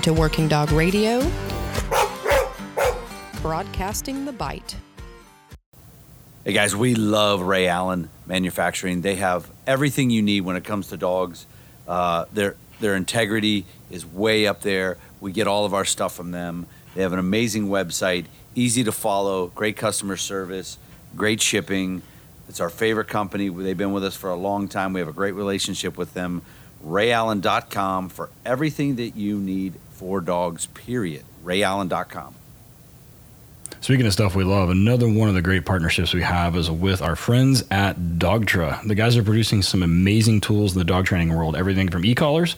Welcome to Working Dog Radio, broadcasting the bite. Hey guys, we love Ray Allen Manufacturing. They have everything you need when it comes to dogs. Uh, their their integrity is way up there. We get all of our stuff from them. They have an amazing website, easy to follow, great customer service, great shipping. It's our favorite company. They've been with us for a long time. We have a great relationship with them. RayAllen.com for everything that you need for dogs, period. RayAllen.com. Speaking of stuff we love, another one of the great partnerships we have is with our friends at Dogtra. The guys are producing some amazing tools in the dog training world. Everything from e-collars,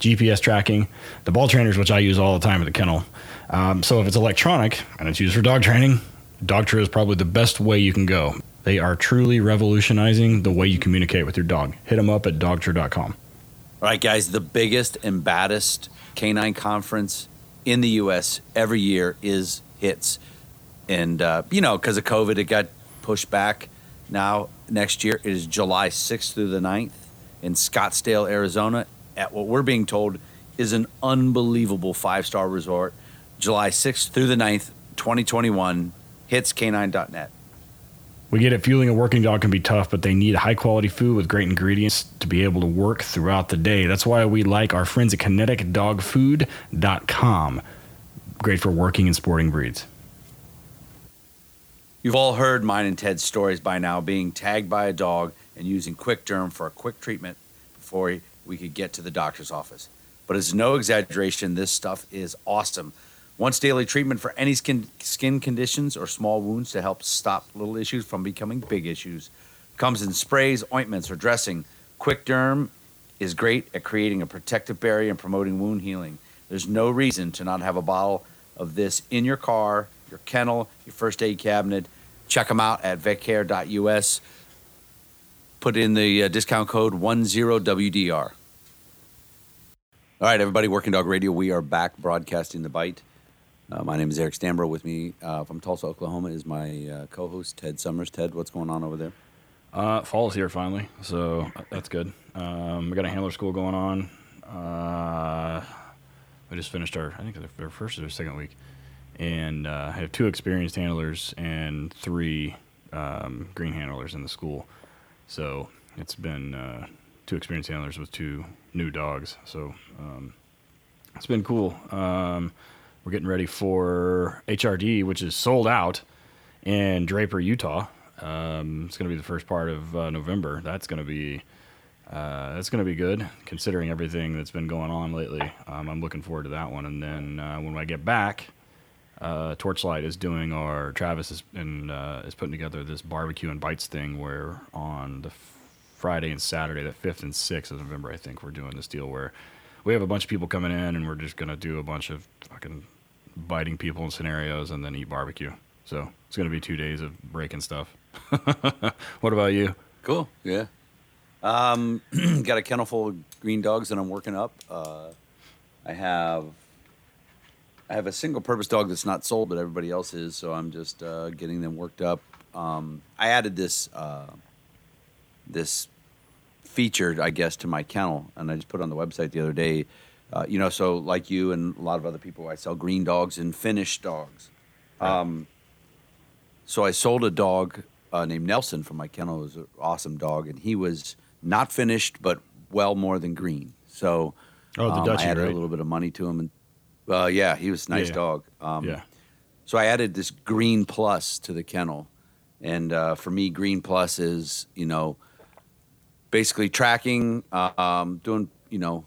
GPS tracking, the ball trainers, which I use all the time at the kennel. Um, so if it's electronic and it's used for dog training, Dogtra is probably the best way you can go. They are truly revolutionizing the way you communicate with your dog. Hit them up at dogtra.com. All right, guys, the biggest and baddest canine conference in the U.S. every year is HITS. And, uh, you know, because of COVID, it got pushed back. Now, next year, it is July 6th through the 9th in Scottsdale, Arizona, at what we're being told is an unbelievable five star resort. July 6th through the 9th, 2021, hitscanine.net. We get it. Fueling a working dog can be tough, but they need high quality food with great ingredients to be able to work throughout the day. That's why we like our friends at kineticdogfood.com. Great for working and sporting breeds. You've all heard mine and Ted's stories by now being tagged by a dog and using Quick Derm for a quick treatment before we could get to the doctor's office. But it's no exaggeration, this stuff is awesome. Once daily treatment for any skin, skin conditions or small wounds to help stop little issues from becoming big issues. Comes in sprays, ointments, or dressing. Quick Derm is great at creating a protective barrier and promoting wound healing. There's no reason to not have a bottle of this in your car, your kennel, your first aid cabinet. Check them out at vetcare.us. Put in the uh, discount code 10WDR. All right, everybody, Working Dog Radio, we are back broadcasting the bite. Uh, my name is Eric Stambro. With me uh, from Tulsa, Oklahoma, is my uh, co host, Ted Summers. Ted, what's going on over there? Uh, fall is here finally, so that's good. Um, we got a handler school going on. Uh, we just finished our, I think, our first or second week and uh, I have two experienced handlers and three um, green handlers in the school. So it's been uh, two experienced handlers with two new dogs. So um, it's been cool. We're getting ready for HRD, which is sold out in Draper, Utah. Um, it's going to be the first part of uh, November. That's going to be uh, that's going to be good, considering everything that's been going on lately. Um, I'm looking forward to that one. And then uh, when I get back, uh, Torchlight is doing our Travis is and uh, is putting together this barbecue and bites thing where on the Friday and Saturday, the fifth and sixth of November, I think we're doing this deal where we have a bunch of people coming in and we're just gonna do a bunch of fucking biting people in scenarios and then eat barbecue. So it's gonna be two days of breaking stuff. what about you? Cool. Yeah. Um, got a kennel full of green dogs that I'm working up. Uh, I have I have a single purpose dog that's not sold, but everybody else is, so I'm just uh, getting them worked up. Um, I added this uh, this feature, I guess, to my kennel, and I just put on the website the other day. Uh, you know, so like you and a lot of other people, I sell green dogs and finished dogs. Um, so I sold a dog uh, named Nelson from my kennel. It was an awesome dog, and he was not finished, but well more than green. So Oh, the um, Dutchie, I added right? a little bit of money to him, and uh, yeah, he was a nice Yeah. dog. Um, Yeah. So I added this Green Plus to the kennel, and uh, for me, Green Plus is you know basically tracking, um, doing you know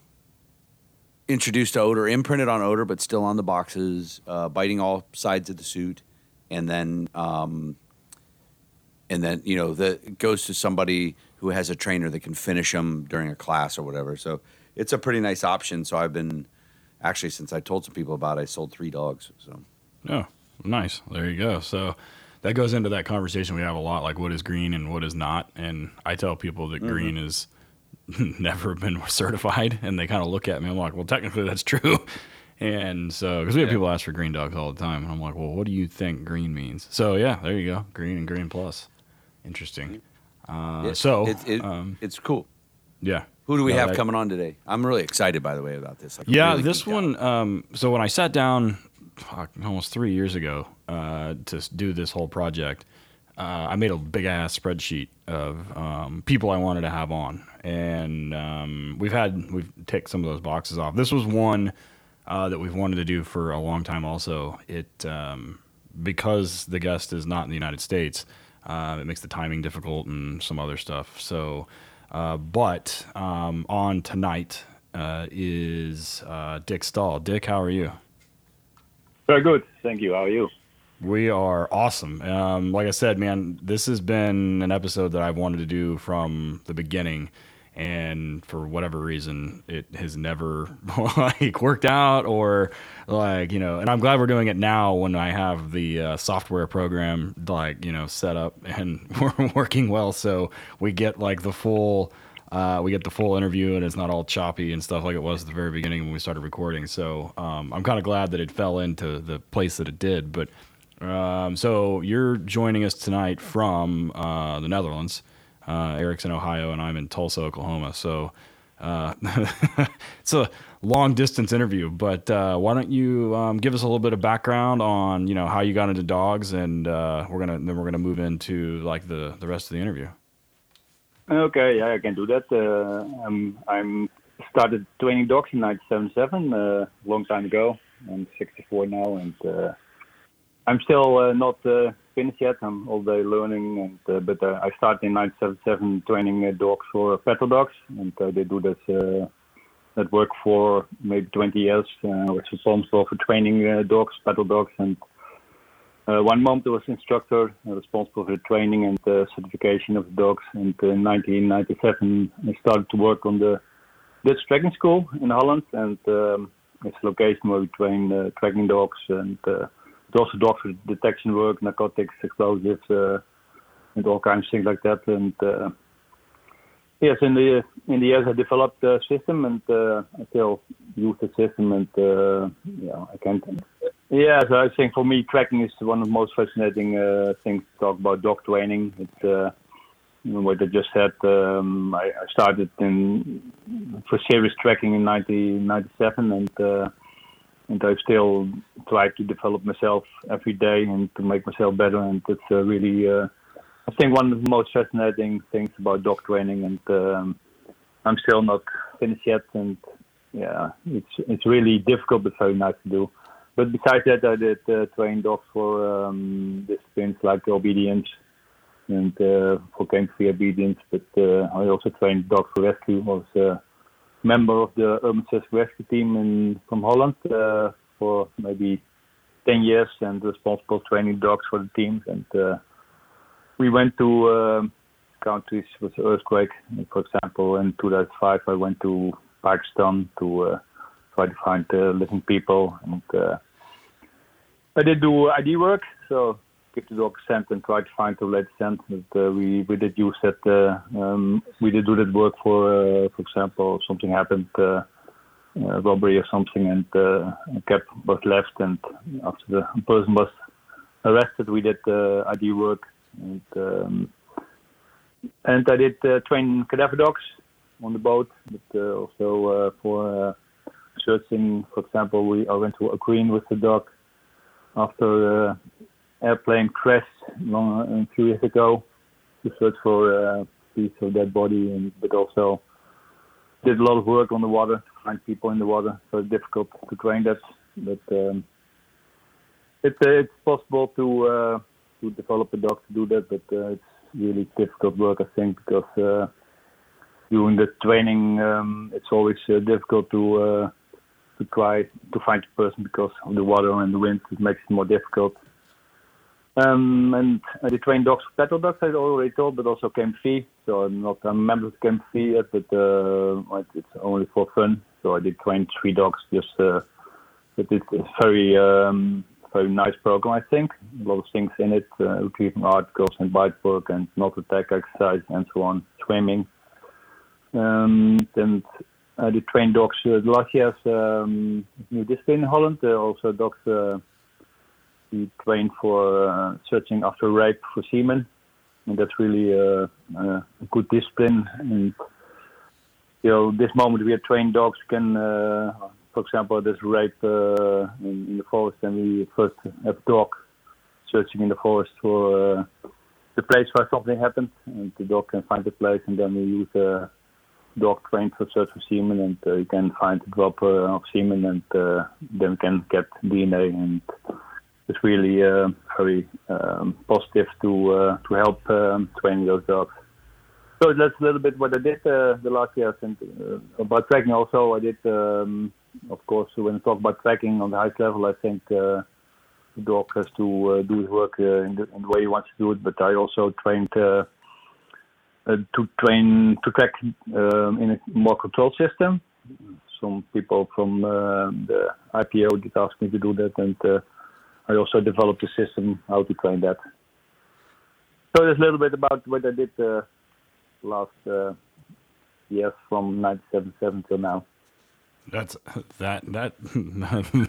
introduced to odor, imprinted on odor, but still on the boxes, uh, biting all sides of the suit, and then um, and then you know the goes to somebody who has a trainer that can finish them during a class or whatever. So it's a pretty nice option. So I've been actually since I told some people about it, I sold three dogs. So Oh, nice. There you go. So that goes into that conversation we have a lot, like what is green and what is not. And I tell people that green is never been certified, and they kind of look at me. I'm like, well, technically that's true. And so, because we have Yeah. people ask for green dogs all the time, and I'm like, well, what do you think green means? So yeah, there you go, green and green plus. Interesting. Uh, Yeah, so it, it, um, it's cool. yeah, Who do we No, have that- coming on today? I'm really excited, by the way, about this. Yeah, really this one. Um, so when I sat down, fuck, almost three years ago, uh, to do this whole project, uh, I made a big ass spreadsheet of um, people I wanted to have on, and um, we've had we've ticked some of those boxes off. This was one uh, that we've wanted to do for a long time. Also, it um, because the guest is not in the United States, uh, it makes the timing difficult and some other stuff. So, uh, but um, on tonight uh, is uh, Dick Stahl. Dick, how are you? Very good. Thank you. How are you? We are awesome. Um, like I said, man, this has been an episode that I've wanted to do from the beginning, and for whatever reason, it has never like worked out, or like you know. And I'm glad we're doing it now when I have the uh, software program like you know set up and we're working well, so we get like the full. Uh, we get the full interview and it's not all choppy and stuff like it was at the very beginning when we started recording. So um, I'm kind of glad that it fell into the place that it did. But um, so you're joining us tonight from uh, the Netherlands. Uh, Eric's in Ohio and I'm in Tulsa, Oklahoma. So uh, it's a long distance interview. But uh, why don't you um, give us a little bit of background on you know how you got into dogs, and uh, we're gonna then we're gonna move into like the the rest of the interview. Okay, yeah, I can do that. Uh, I'm I'm started training dogs in 1977, a long time ago. I'm 64 now, and uh, I'm still uh, not uh, finished yet. I'm all day learning, and uh, but uh, I started in 1977 training uh, dogs for battle dogs, and uh, they do this. Uh, that work for maybe 20 years. Uh, I was responsible for training uh, dogs, battle dogs, and uh, one month I was instructor uh, responsible for the training and uh, certification of the dogs. And uh, in 1997, I started to work on the Dutch tracking school in Holland, and um, it's a location where we train uh, tracking dogs and uh, also dogs for detection work, narcotics, explosives, uh, and all kinds of things like that. And uh, yes, in the in the years I developed the system, and uh, I still use the system, and uh, yeah, I can't. Yeah, so I think for me, tracking is one of the most fascinating uh, things to talk about dog training. It's uh, what I just said. Um, I, I started in for serious tracking in 1997, and uh, and I still try to develop myself every day and to make myself better. And it's uh, really, uh, I think, one of the most fascinating things about dog training. And um, I'm still not finished yet, and yeah, it's it's really difficult but very nice to do. But besides that, I did uh, train dogs for um, disciplines like obedience and uh, for free obedience. But uh, I also trained dogs for rescue. I was a member of the urban rescue rescue team in from Holland uh, for maybe 10 years and responsible training dogs for the teams. And uh, we went to um countries with earthquake. For example, in 2005, I went to Pakistan to uh, try to find living people. And uh, I did do ID work, so give the dog scent and try to find the latest scent. But uh, we we did use that. Uh, um, we did do that work for, uh, for example, something happened, uh, uh, robbery or something, and a cab was left, and after the person was arrested, we did ID work. And, um, and I did train cadaver dogs on the boat, but also for searching. For example, we I went to a green with the dog after uh, airplane crash long a few years ago to search for a piece of dead body, and but also did a lot of work on the water to find people in the water. So it's difficult to train that, but um, it, uh, it's possible to uh, to develop a dog to do that, but uh, it's really difficult work, I think, because uh, during the training um, it's always uh, difficult to uh, to try to find the person because of the water and the wind. It makes it more difficult. Um, and I did train dogs battle dogs, I already told, but also KNPV. So I'm not a member of KNPV yet, but uh, it's only for fun. So I did train three dogs just, uh, but it's a very, um, very nice program, I think. A lot of things in it, uh, retrieving articles and bite work and not attack exercise and so on, swimming. Um, and I did train dogs eh, uh, the last year's um, ehm, new discipline in Holland. Uh, also dogs eh, we train for searching after rape for semen, and that's really a good discipline. And you know, this moment we are trained dogs can, for example, there's rape in, in, the forest, and we first have a dog searching in the forest for the place where something happened, and the dog can find the place, and then we use a dog trained for search for semen, and uh, you can find a drop uh, of semen, and uh, then can get DNA, and it's really very um, positive to to help um, train those dogs. So that's a little bit what I did uh, the last year. And uh, about tracking also, I did, um, of course, when I talk about tracking on the highest level, I think uh, the dog has to uh, do his work uh, in the, in, the, way he wants to do it. But I also trained uh, to train to track um, in a more controlled system. Some people from the IPO did ask me to do that, and I also developed a system how to train that. So there's a little bit about what I did last uh, years from 1977 till now. That's that that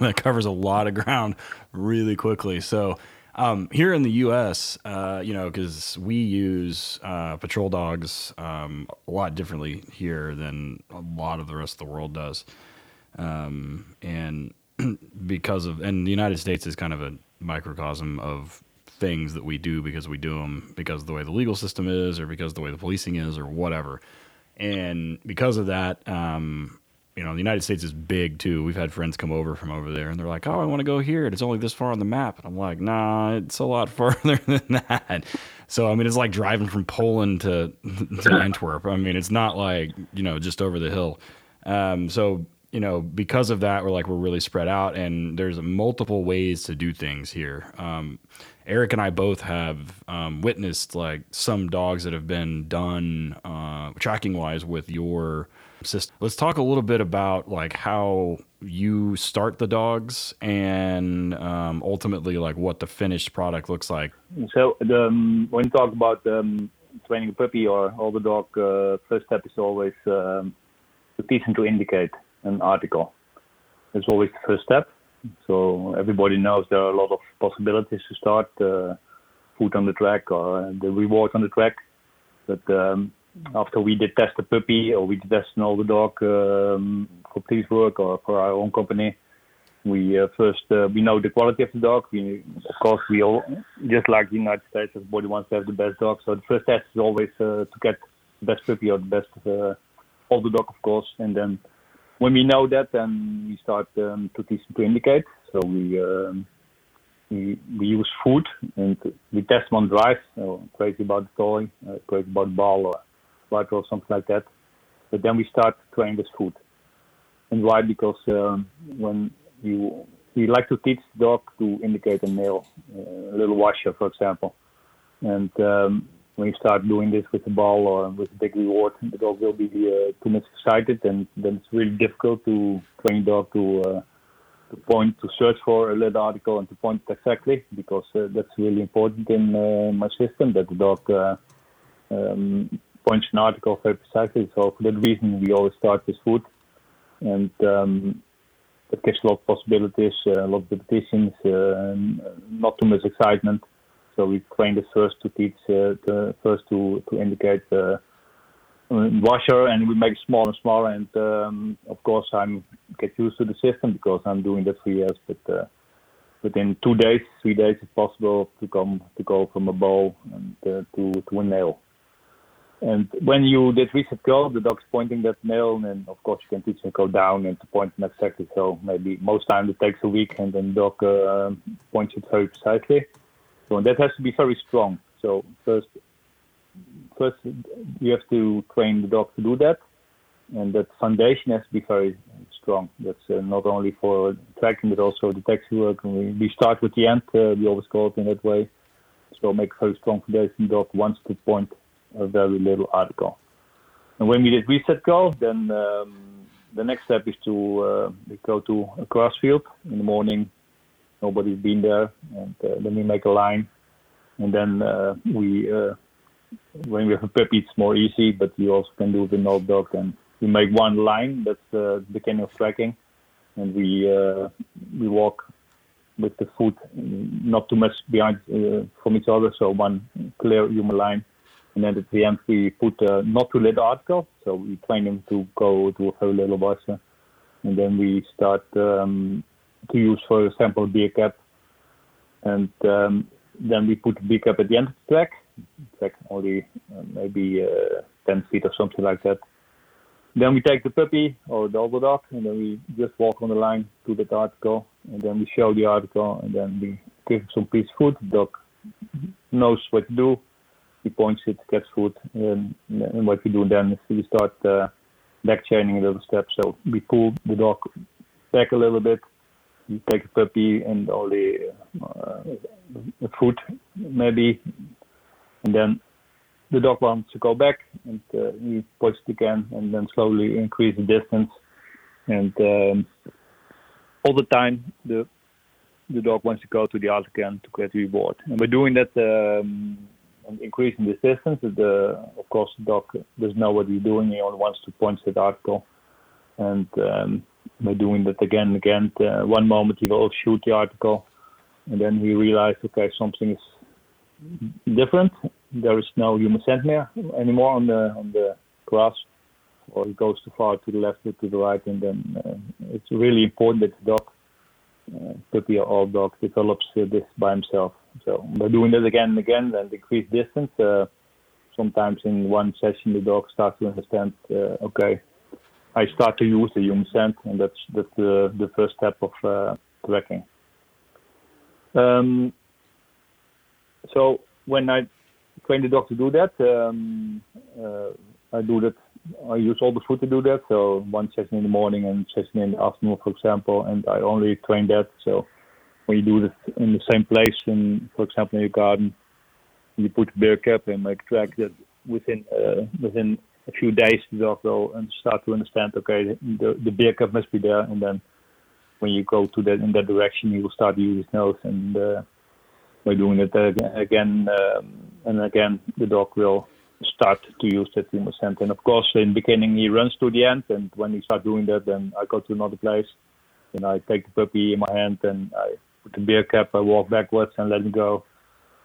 that covers a lot of ground really quickly. So um, here in the U.S., uh, you know, because we use uh, patrol dogs um, a lot differently here than a lot of the rest of the world does, um, and because of and the United States is kind of a microcosm of things that we do because we do them because of the way the legal system is or because the way the policing is or whatever. And because of that, um, you know, the United States is big too. We've had friends come over from over there and they're like, oh, I want to go here. And it's only this far on the map. And I'm like, nah, it's a lot farther than that. So, I mean, it's like driving from Poland to, to Antwerp. I mean, it's not like, you know, just over the hill. Um, so, you know, because of that, we're like, we're really spread out and there's multiple ways to do things here. Um, Eric and I both have um, witnessed like some dogs that have been done uh, tracking wise with your system. Let's talk a little bit about like how you start the dogs and um, ultimately like what the finished product looks like. So um, when you talk about um, training a puppy or older dog, uh, first step is always um, to teach them to indicate an article. That's always the first step. So everybody knows there are a lot of possibilities to start uh, food on the track or the reward on the track. But um, after we did test a puppy or we did test an older dog um, for police work or for our own company, we uh, first uh, we know the quality of the dog. We, of course, we all just like the United States, everybody wants to have the best dog. So the first test is always uh, to get the best puppy or the best uh, older dog, of course, and then when we know that, then we start um, to teach to indicate. So we um, we we use food and we test one drive. So crazy about the toy, uh, crazy about the ball or what or something like that. But then we start to train with food. And why? Because um, when you we like to teach the dog to indicate a nail, uh, a little washer, for example. And um, when you start doing this with the ball or with a big reward, the dog will be uh, too much excited, and then it's really difficult to train the dog to uh, to point to search for a little article and to point it exactly because uh, that's really important in uh, my system that the dog um, points an article very precisely. So for that reason, we always start with food, and um, that gives a lot of possibilities, uh, a lot of repetitions, not too much excitement so we train the first to teach, uh, the first to to indicate uh, washer, and we make it smaller and smaller. And um, of course, I'm get used to the system because I'm doing that for years. But uh, within two days, three days, it's possible to come to go from a bow and uh, to to a nail. And when you did reset go, the dog's pointing that nail, and of course you can teach him go down and to point it exactly. So maybe most times it takes a week, and then dog uh, points it very precisely. So that has to be very strong. So first, first you have to train the dog to do that, and that foundation has to be very strong. That's uh, not only for tracking but also the taxi work. And we, we start with the end. Uh, we always call it in that way. So make a very strong foundation. Dog wants to point a very little article. And when we did reset go, then um, the next step is to uh, go to a grass field in the morning nobody's been there, and uh, then we make a line, and then uh, we uh, when we have a puppy, it's more easy, but you also can do it with dog, and we make one line. That's the beginning of tracking, and we we walk with the foot not too much behind uh, from each other, so one clear human line. And then at the end, we put a not too little article. So we train them to go to a little washer. And then we start um, to use, for example, beer cap. And um, then we put the beer cap at the end of the track. Track only uh, maybe uh, 10 feet or something like that. Then we take the puppy or the older dog, and then we just walk on the line to that article, and then we show the article, and then we give some piece of food. The dog knows what to do. He points it, gets food, and, and what we do then is we start uh, back chaining a little step. So we pull the dog back a little bit. We take a puppy and only uh, food maybe, and then the dog wants to go back and uh, he it again and then slowly increase the distance and um, all the time the the dog wants to go to the other again to get reward and by doing that um, and increasing the distance the of course the dog doesn't know what he's doing he only wants to point to the article and um, by doing that again and again uh, one moment he will shoot the article and then he realizes okay something is different. There is no human scent more anymore on the on the grass, or he goes too far to the left or to the right, and then uh, it's really important that the dog, uh, puppy old dog, develops uh, this by himself. So by doing that again and again and decrease distance, uh, sometimes in one session the dog starts to understand. Uh, okay, I start to use the human scent, and that's that's the the first step of uh, tracking. Um, so when I train the dog to do that, um, uh, I do that. I use all the food to do that. So one session in the morning and session in the afternoon, for example, and I only train that. So when you do this in the same place, in for example in your garden, you put a beer cap and make track that within uh, within a few days the dog will start to understand. Okay, the the beer cap must be there, and then when you go to that in that direction, he will start to use his nose and. Uh, by doing it again um, and again, the dog will start to use that human scent. And of course, in the beginning, he runs to the end, and when he starts doing that, then I go to another place, and I take the puppy in my hand, and I put the beer cap, I walk backwards and let him go.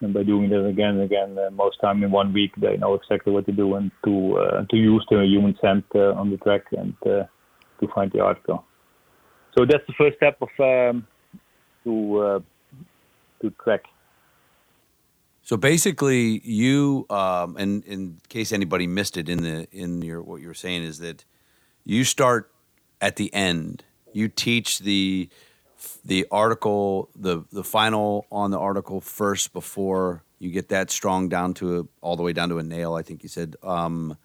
And by doing that again and again, uh, most time in one week, they know exactly what to do and to uh, to use the human scent uh, on the track and uh, to find the article. So that's the first step of um, to uh, to track. So basically, you um, and in case anybody missed it in the in your what you were saying is that you start at the end. You teach the the article, the the final on the article first before you get that strong down to a, all the way down to a nail. I think you said. Um,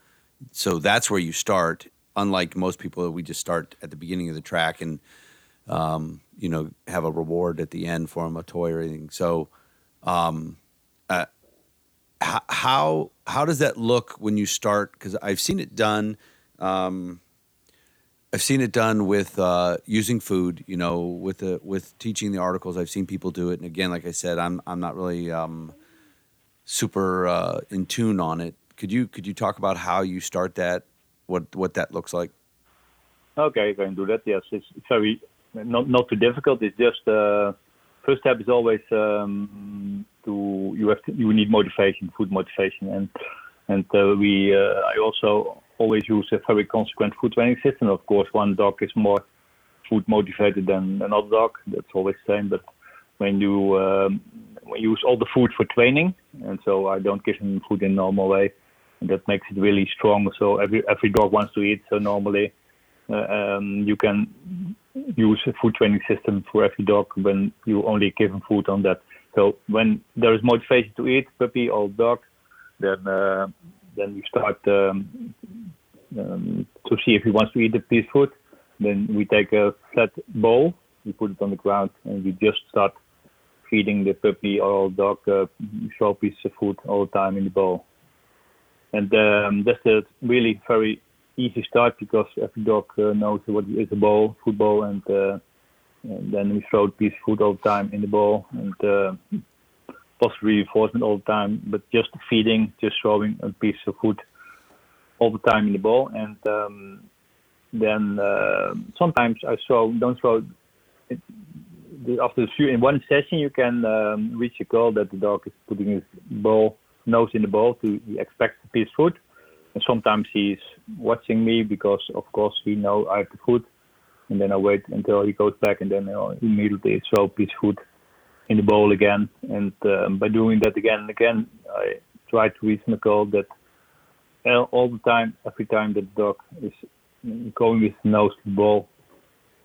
so that's where you start. Unlike most people, we just start at the beginning of the track and um, you know have a reward at the end for them, a toy or anything. So. Um, uh, how how does that look when you start? Because I've seen it done. Um, I've seen it done with uh, using food. You know, with the with teaching the articles. I've seen people do it, and again, like I said, I'm I'm not really um, super uh, in tune on it. Could you could you talk about how you start that? What what that looks like? Okay, I can do that. Yes, it's very not not too difficult. It's just uh, first step is always um, to you have to, you need motivation, food motivation, and and uh, we uh, I also always use a very consequent food training system. Of course, one dog is more food motivated than another dog. That's always the same. But when you um, use all the food for training, and so I don't give him food in normal way, and that makes it really strong. So every every dog wants to eat. So normally uh, um, you can use a food training system for every dog when you only give him food on that. So when there is motivation to eat, puppy or dog, then uh, then we start um, um, to see if he wants to eat the piece food. Then we take a flat bowl, we put it on the ground, and we just start feeding the puppy or dog uh, small pieces of food all the time in the bowl. And um, that's a really very easy start because every dog uh, knows what is a bowl, football, and uh, and then we throw piece of food all the time in the bowl and uh, reinforcement all the time, but just feeding, just throwing a piece of food all the time in the bowl. And um, then uh, sometimes I throw, don't throw. It, after a few in one session, you can um, reach a goal that the dog is putting his bowl nose in the bowl to expect the piece of food. And sometimes he's watching me because, of course, he know I have the food. And then I wait until he goes back, and then I'll immediately throw piece of food in the bowl again. And um, by doing that again and again, I try to reach my goal that all the time, every time that the dog is going with the nose to the bowl,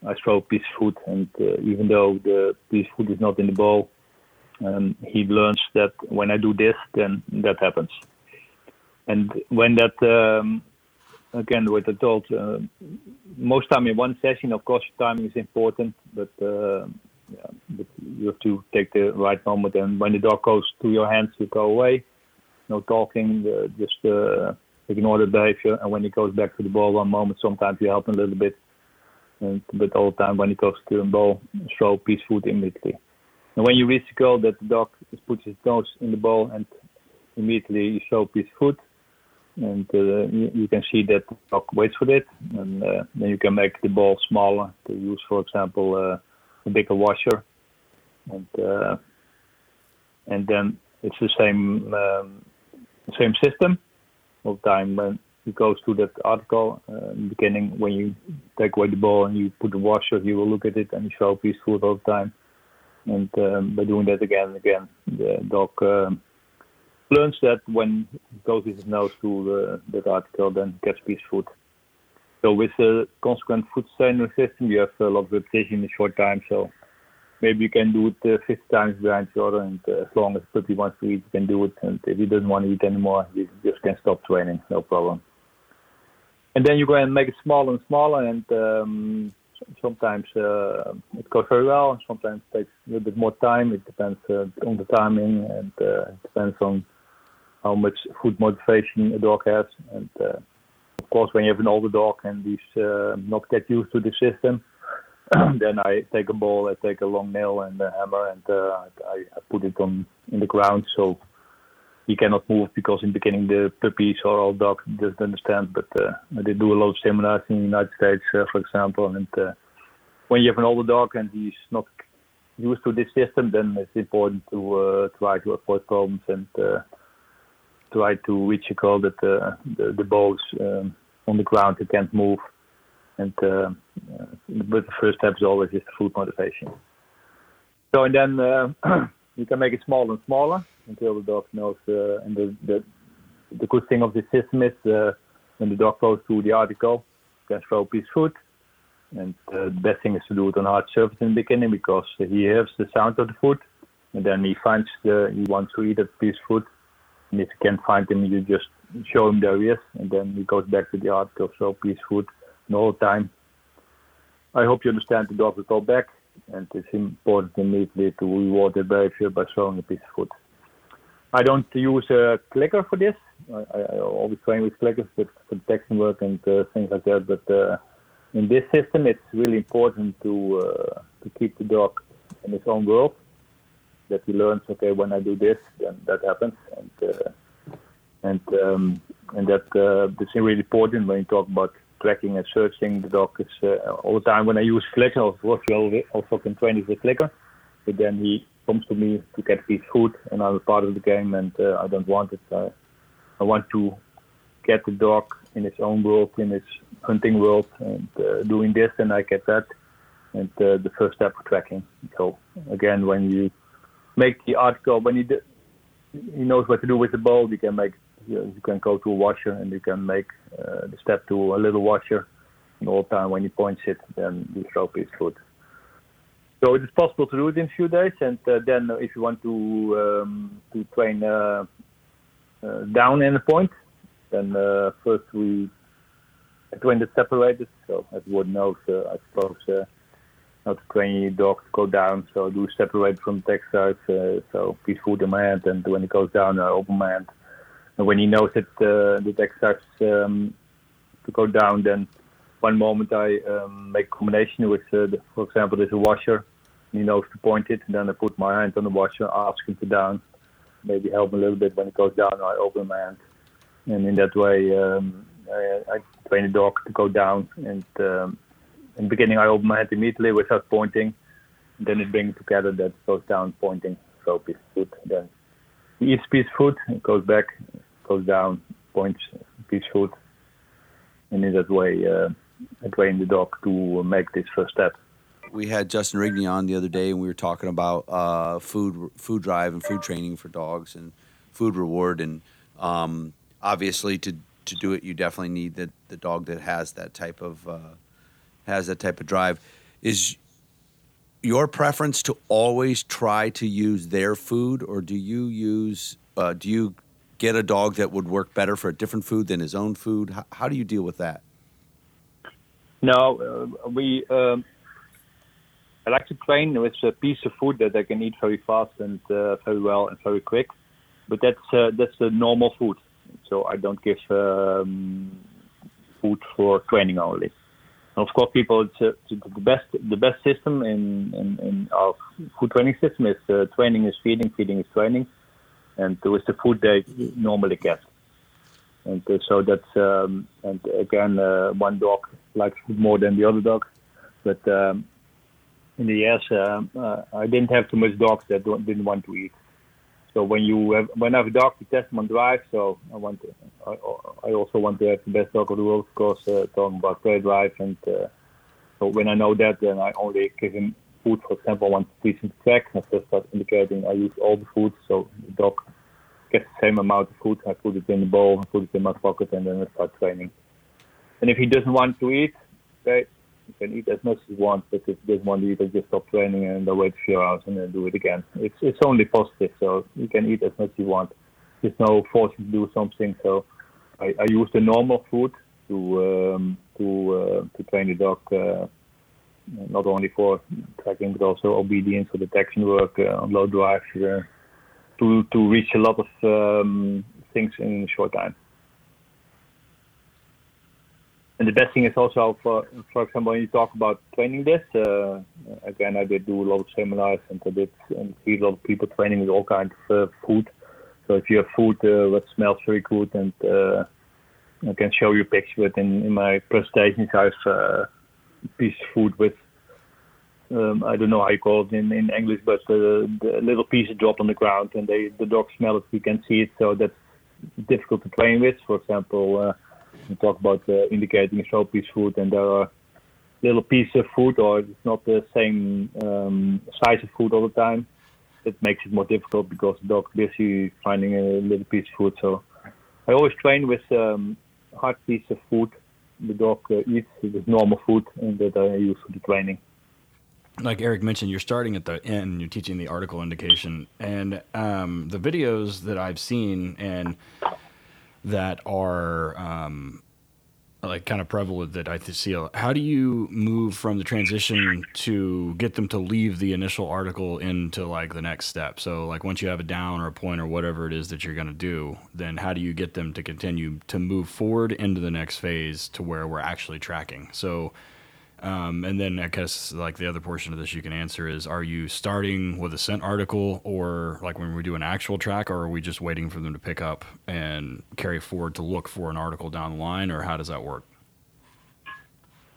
I throw a piece food. And uh, even though the piece food is not in the bowl, um, he learns that when I do this, then that happens. And when that, um, again, what I told, uh, most time in one session, of course, timing is important, but, uh, you have to take the right moment. And when the dog goes to your hands, you go away. No talking, uh, just uh, ignore the behavior. And when he goes back to the ball one moment, sometimes you help him a little bit. And, but all the time when he goes to the ball, throw piece food immediately. And when you reach the goal that the dog puts his nose in the ball and immediately you show piece food, and uh, you, you, can see that the dog waits for it, and uh, then you can make the ball smaller to use, for example, uh, a bigger washer, and uh, and then it's the same um, same system all the time when it goes to that article uh, in the beginning when you take away the ball and you put the washer, he will look at it and show piece food all the time. And um, by doing that again and again, the dog um, learns that when he goes with his nose to uh, that article, then gets food. So with the consequent food sustainer system, you have a lot of repetition in a short time. So maybe you can do it uh, 50 times behind each other, and uh, as long as the puppy wants to eat, you can do it. And if he doesn't want to eat anymore, you just can stop training, no problem. And then you go and make it smaller and smaller, and um, sometimes uh, it goes very well, and sometimes it takes a little bit more time. It depends uh, on the timing, and uh, it depends on how much food motivation a dog has. And uh, course, when you have an older dog and he's uh, not get used to the system, then I take a ball, I take a long nail and a hammer, and uh, I, I put it on in the ground so he cannot move because in the beginning the puppies or old dogs doesn't understand. But uh, they do a lot of seminars in the United States, uh, for example, and uh, when you have an older dog and he's not used to this system, then it's important to uh, try to avoid problems and uh, try to reach a goal that uh, the, the balls um, on the ground they can't move. And uh, but the first step is always just food motivation. So and then uh, you can make it smaller and smaller until the dog knows. Uh, and the, the the good thing of this system is uh, when the dog goes to the article, you can throw a piece of food. And uh, the best thing is to do it on hard surface in the beginning because he hears the sound of the food, and then he finds the, he wants to eat that piece of food. And if you can't find him, you just show him there he is, and then he goes back to the article, so of food, the whole time. I hope you understand the dog will go back, and it's important immediately to reward the behavior by throwing a piece of food. I don't use a clicker for this. I, I always train with clickers for, detection work and uh, things like that. But uh, in this system, it's really important to uh, to keep the dog in his own world. That he learns, okay, when I do this, then that happens, and uh, and um, and that uh, that's really important when you talk about tracking and searching. The dog is uh, all the time when I use clicker. Of course, you also can train with the clicker, but then he comes to me to get his food, and I'm a part of the game, and uh, I don't want it. I, I want to get the dog in his own world, in his hunting world, and uh, doing this, and I get that. And uh, the first step for tracking. So again, when you make the article, when he d- he knows what to do with the ball, you can make you, know, you can go to a washer and you can make uh, the step to a little washer. And all the time when he points it, then the throw is good. So it is possible to do it in a few days, and uh, then if you want to um, to train uh, uh, down in a point, then uh, first we train it separated. So everyone knows, uh, I suppose, uh, how to train your dog to go down. So I do separate from Texas. Uh, so piece food in my hand, and when it goes down, I open my hand. And when he knows that uh, the exercise um, to go down, then one moment I um, make combination with, uh, the, for example, there's a washer. He knows to point it, and then I put my hand on the washer, ask him to down, maybe help him a little bit. When it goes down, I open my hand, and in that way, um, I, I, train the dog to go down. And um, in the beginning, I open my hand immediately without pointing. Then it brings together that goes down pointing. So it's good. Then he eats piece it goes back, goes down, points piece of food, and in that way, uh, I train the dog to make this first step. We had Justin Rigney on the other day, and we were talking about uh, food food drive and food training for dogs and food reward, and um, obviously to to do it, you definitely need the the dog that has that type of uh, has that type of drive. Is your preference to always try to use their food, or do you use uh, do you get a dog that would work better for a different food than his own food? How, how do you deal with that? No, uh, we. Um, I like to train with a piece of food that they can eat very fast and uh, very well and very quick, but that's uh, that's the normal food. So I don't give um, food for training only. Of course, people, uh, the best the best system in, in, in our food training system is uh, training is feeding, feeding is training, and with the food they normally get. And uh, so that's um, and again, uh, one dog likes food more than the other dog, but um, in the years uh, uh, I didn't have too much dogs that didn't want to eat. So when you have, when I have a dog, you test them on drive. So I want to, I, I also want to have the best dog of the world, of course, uh, talking about play drive. And uh, so when I know that, then I only give him food. For example, I want to teach him track. I first start indicating I use all the food, so the dog gets the same amount of food. I put it in the bowl, I put it in my pocket, and then I start training. And if he doesn't want to eat, okay, you can eat as much as you want, but if you just want to eat, just stop training and wait a few hours and then do it again. It's it's only positive, so you can eat as much as you want. There's no forcing to do something. So I, I use the normal food to um, to uh, to train the dog, uh, not only for tracking but also obedience or detection work uh, on low drive, uh, to to reach a lot of um, things in a short time. And the best thing is also, for for example, when you talk about training this, uh, again, I did do a lot of seminars and I did and see a lot of people training with all kinds of uh, food. So if you have food uh, that smells very good and uh, I can show you a picture, but in, in my presentations I have uh, piece of food with, um, I don't know how you call it in, in English, but uh, the little piece dropped on the ground and they, the dog smell it, you can see it, so that's difficult to train with. For example, uh, talk about uh, indicating a show piece of food, and there are little pieces of food, or it's not the same um, size of food all the time. It makes it more difficult because the dog is busy finding a little piece of food. So I always train with um, hard piece of food. The dog uh, eats with normal food, and that I use for the training like Eric mentioned, you're starting at the end. You're teaching the article indication, and um, the videos that I've seen and that are um, like kind of prevalent that I see. How do you move from the transition to get them to leave the initial article into like the next step? So like once you have a down or a point or whatever it is that you're going to do, then how do you get them to continue to move forward into the next phase to where we're actually tracking? So um, and then I guess like the other portion of this you can answer is: Are you starting with a scent article, or like when we do an actual track, or are we just waiting for them to pick up and carry forward to look for an article down the line, or how does that work?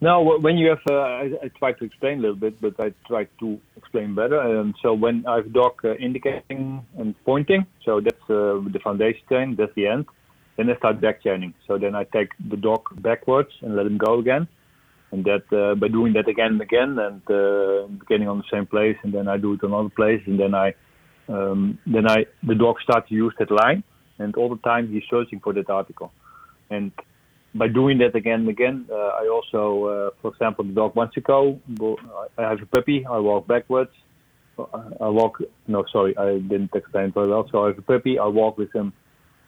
No, when you have, uh, I, I try to explain a little bit, but I try to explain better. Um, so when I have dog uh, indicating and pointing, so that's uh, the foundation chain, that's the end. Then I start back chaining. So then I take the dog backwards and let him go again and that uh, by doing that again and again and uh, getting on the same place and then I do it another place and then I um, then I the dog starts to use that line and all the time he's searching for that article. And by doing that again and again uh, I also uh, for example the dog wants to go I have a puppy I walk backwards. I walk no sorry I didn't explain very well. So I have a puppy I walk with him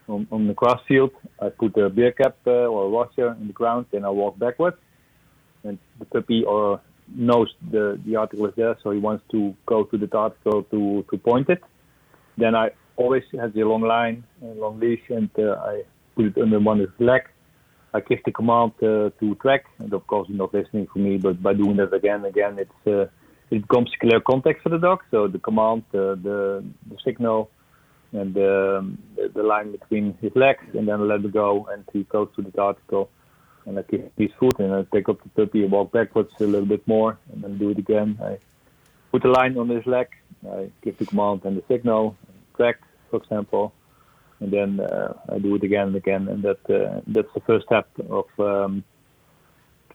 on, on the grass field. I put a beer cap uh, or a washer in the ground and I walk backwards and the puppy or knows the the article is there, so he wants to go to the article to to point it. Then I always have the long line, a long leash, and uh, I put it under one of his leg. I give the command uh, to track, and of course he's not listening for me, but by doing that again and again, it's uh, it becomes clear context for the dog. So the command, uh, the the signal, and um, the, the line between his legs, and then I let it go, and he goes to the article and I give his foot and I take up the puppy and walk backwards a little bit more and then do it again. I put the line on his leg, I give the command and the signal, track, for example, and then uh, I do it again and again, and that uh, that's the first step of um,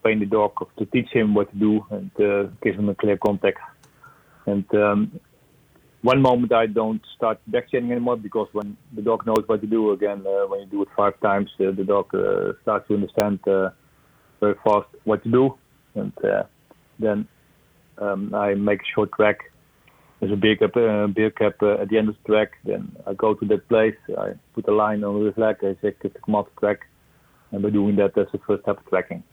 train the dog to teach him what to do and uh, give him a clear context. And um, one moment I don't start back chaining anymore because when the dog knows what to do again, uh, when you do it five times, uh, the dog uh, starts to understand uh, very fast what to do, and uh, then um, I make a short track. There's a beer cap, uh, beer cap at the end of the track. Then I go to that place. I put a line on the leg. I say, "Come out track," and by doing that, that's the first step of tracking.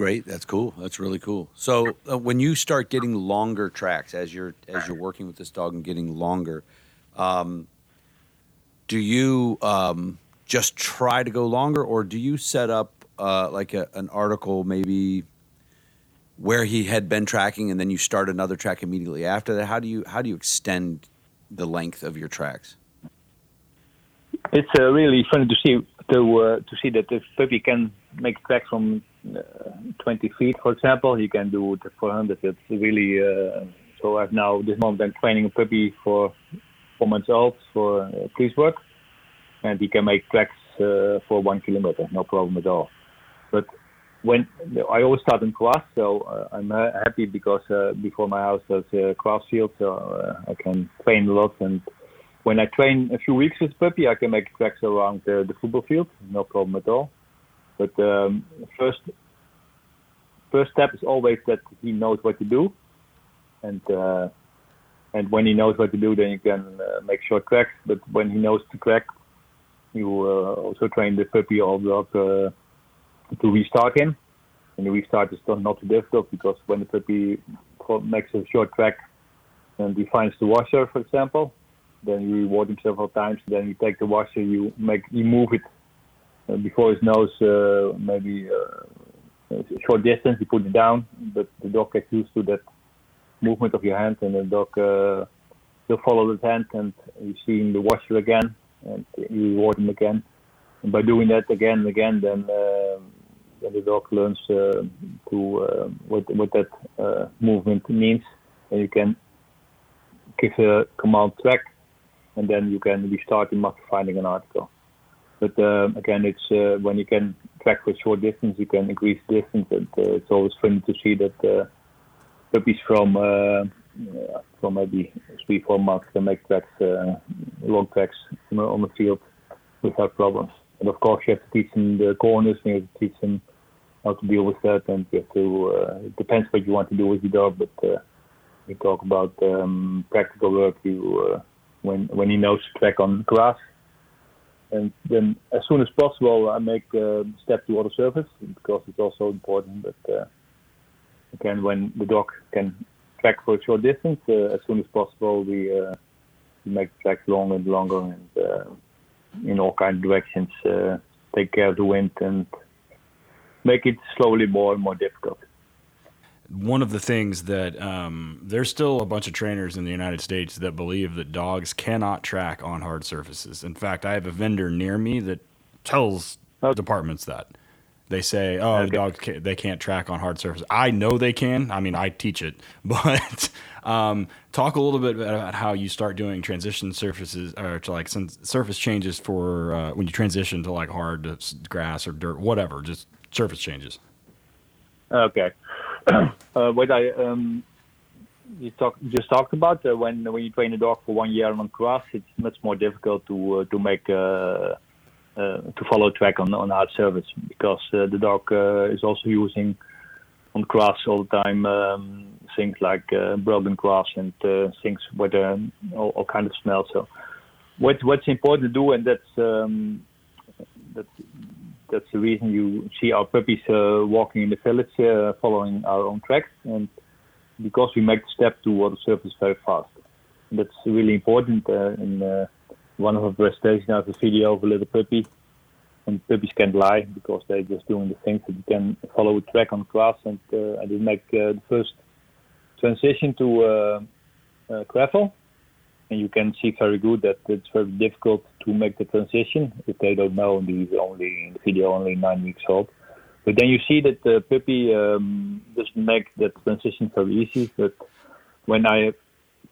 Great, that's cool. That's really cool. So uh, when you start getting longer tracks as you're as you're working with this dog and getting longer, um, do you um, just try to go longer, or do you set up uh, like a, an article maybe where he had been tracking, and then you start another track immediately after that? How do you how do you extend the length of your tracks? It's uh, really funny to see to uh, to see that the puppy can make tracks from 20 feet, for example. He can do it 400. It's really uh, so. I've now this moment I'm training a puppy for four months old for uh, police work, and he can make tracks uh, for one kilometer, no problem at all. But when I always start in grass, so uh, I'm uh, happy because uh, before my house there's a grass field, so uh, I can train a lot. And when I train a few weeks with puppy, I can make tracks around uh, the football field, no problem at all. But um, first, first step is always that he knows what to do, and uh, and when he knows what to do, then you can uh, make short tracks. But when he knows to track, you uh, also train the puppy or dog uh, to restart him. And the restart is not too difficult because when the puppy makes a short track and he finds the washer, for example, then you reward him several times. Then you take the washer, you make you move it before his nose, uh, maybe uh, a short distance. You put it down, but the dog gets used to that movement of your hand, and the dog uh, will follow that hand, and you see him the washer again, and you reward him again. And by doing that again and again, then uh, then the dog learns uh, to uh, what what that uh, movement means, and you can give a command track, and then you can restart him after finding an article. But uh, again, it's uh, when you can track for short distance, you can increase distance, and uh, it's always funny to see that uh, puppies from from maybe three four months can make tracks, long tracks on the- on the field without problems. And of course, you have to teach them the corners, you have to teach them how to deal with that, and you have to. Uh, it depends what you want to do with your dog, but uh, we talk about um, practical work. You uh, when when he knows to track on grass, and then as soon as possible, I make uh, step to other surface because it's also important. But uh, again, when the dog can track for a short distance, uh, as soon as possible, we, uh, make the tracks longer and longer and uh, in all kinds of directions. Uh, take care of the wind and make it slowly more and more difficult. One of the things that um, there's still a bunch of trainers in the United States that believe that dogs cannot track on hard surfaces. In fact, I have a vendor near me that tells Oh. departments that they say, "Oh, Okay. dogs can't, they can't track on hard surfaces." I know they can. I mean, I teach it, but um, talk a little bit about how you start doing transition surfaces or to like some surface changes for uh, when you transition to like hard grass or dirt, whatever, just surface changes. Okay. Uh, what I um, you talk, just talked about uh, when when you train a dog for one year on grass, it's much more difficult to uh, to make uh, uh, to follow track on on hard surface because uh, the dog uh, is also using on grass all the time um, things like uh, broken grass and uh, things with um, all, all kind of smell. So what what's important to do, and that's um, that's that's the reason you see our puppies uh, walking in the village, uh, following our own tracks, and because we make the step toward the surface very fast. And that's really important. Uh, in uh, one of our presentations, I have a video of a little puppy, and puppies can't lie because they're just doing the things that you can follow a track on grass, and uh, I did make the first transition to gravel and you can see very good that it's very difficult to make the transition if they don't know and he's only in the video only nine weeks old. But then you see that the puppy um, doesn't make that transition very easy. But when I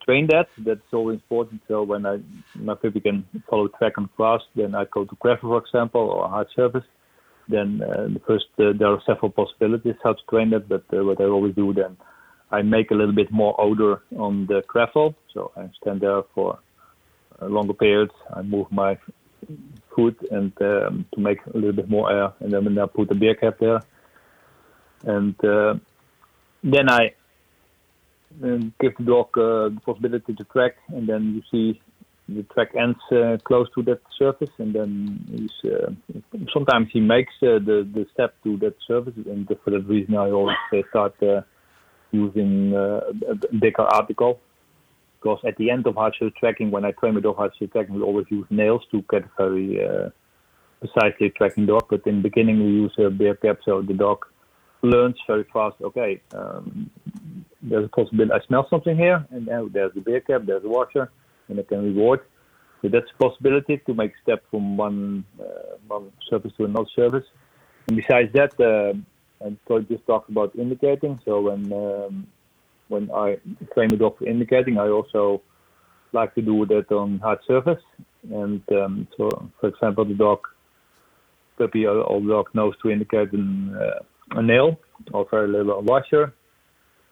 train that. That's always important. So when I my puppy can follow track and grass, then I go to gravel, for example, or hard surface. Then uh, the first uh, there are several possibilities how to train that, but uh, what I always do then, I make a little bit more odor on the gravel. So I stand there for a longer period. I move my foot and um, to make a little bit more air, and then I put a beer cap there, and uh, then I um, give the dog uh, the possibility to track, and then you see the track ends uh, close to that surface, and then he's uh, sometimes he makes uh, the the step to that surface, and for that reason I always uh, start uh, using uh, a bigger article. Because at the end of hard tracking, when I train my dog hard tracking, we always use nails to get a very precisely tracking dog. But in the beginning, we use a beer cap, so the dog learns very fast. Okay, um, there's a possibility. I smell something here, and now there's the beer cap, there's the washer, and I can reward. So that's a possibility to make a step from one uh, one surface to another surface. And besides that, uh, I just talked about indicating. So when um, when I train the dog for indicating, I also like to do that on hard surface. And um, so, for example, the dog puppy or, or dog knows to indicate an, uh, a nail or very little washer.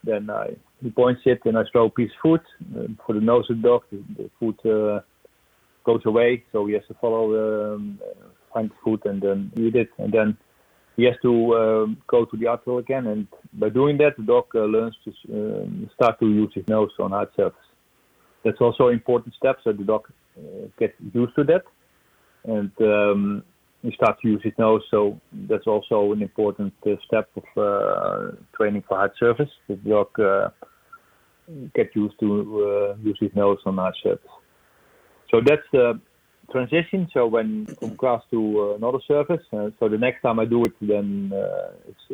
Then I he points it and I throw piece of food uh, for the nose of the dog. The, the food uh, goes away, so he has to follow, um, find the food and then eat it, and then he has to um, go to the article again. And by doing that, the dog uh, learns to um, start to use his nose on hard surface. That's also an important step, so the dog uh, gets used to that, and um, he starts to use his nose. So that's also an important uh, step of uh, training for hard surface. The dog uh, get used to uh, use his nose on hard surface. So that's the transition. So when from grass to uh, another surface. Uh, so the next time I do it, then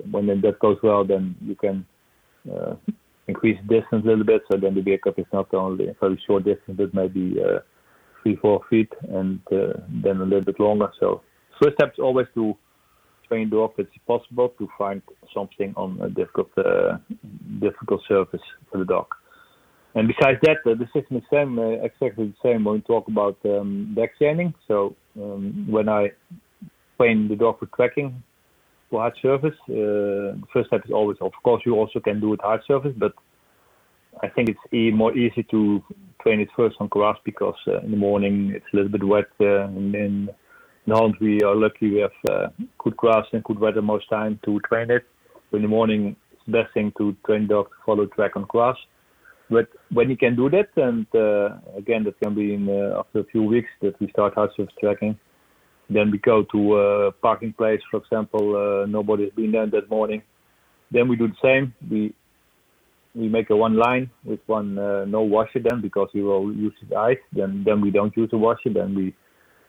when that goes well, then you can increase distance a little bit. So then the beer is not only a very short distance, but maybe three, four feet, and then a little bit longer. So first step is always to train the dog if it's possible to find something on a difficult uh, difficult surface for the dog. And besides that, uh, the system is same, uh, exactly the same when we talk about um, back chaining. So um, when I train the dog for tracking for hard surface, uh, the first step is always, of course, you also can do it hard surface, but I think it's e- more easy to train it first on grass because uh, in the morning it's a little bit wet. Uh, and in, in Holland we are lucky we have uh, good grass and good weather most time to train it. In the morning it's the best thing to train dog to follow track on grass. But when you can do that, and uh, again, that can be in, uh, after a few weeks that we start hard surface tracking. Then we go to a parking place, for example, uh, nobody's been there that morning. Then we do the same. We we make a one line with one uh, no washer then because we will use his eyes. Then then we don't use a washer. Then we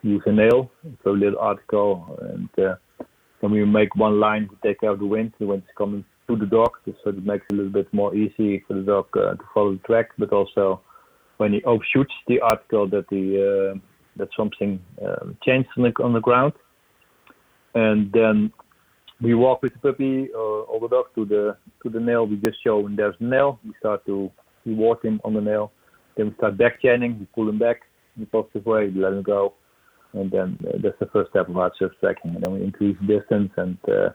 use a nail, so a little article, and uh, then we make one line to take out the wind. The wind is coming to the dog, so it makes it a little bit more easy for the dog uh, to follow the track. But also, when he overshoots the article, that the uh, that something um, changed on the on the ground, and then we walk with the puppy or, or the dog to the to the nail. We just show him there's a nail. We start to reward him on the nail. Then we start back chaining. We pull him back in a positive way. We let him go, and then uh, that's the first step of hard surface tracking. And then we increase distance and uh,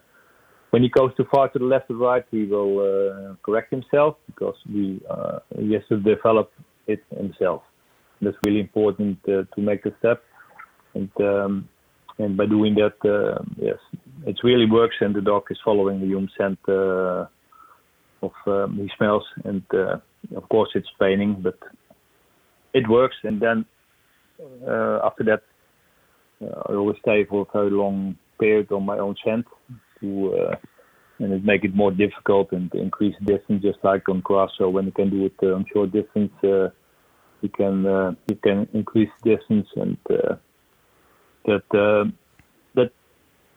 when he goes too far to the left or right, he will uh, correct himself because we uh, he has to develop it himself. That's really important uh, to make the step, and um, and by doing that, uh, yes, it really works, and the dog is following the human scent uh, of um, he smells, and uh, of course it's paining, but it works. And then after that, I always stay for a very long period on my own scent to uh, and it make it more difficult and increase distance, just like on grass. So when you can do it uh, on short distance, uh, you can uh, you can increase distance, and uh, that uh, that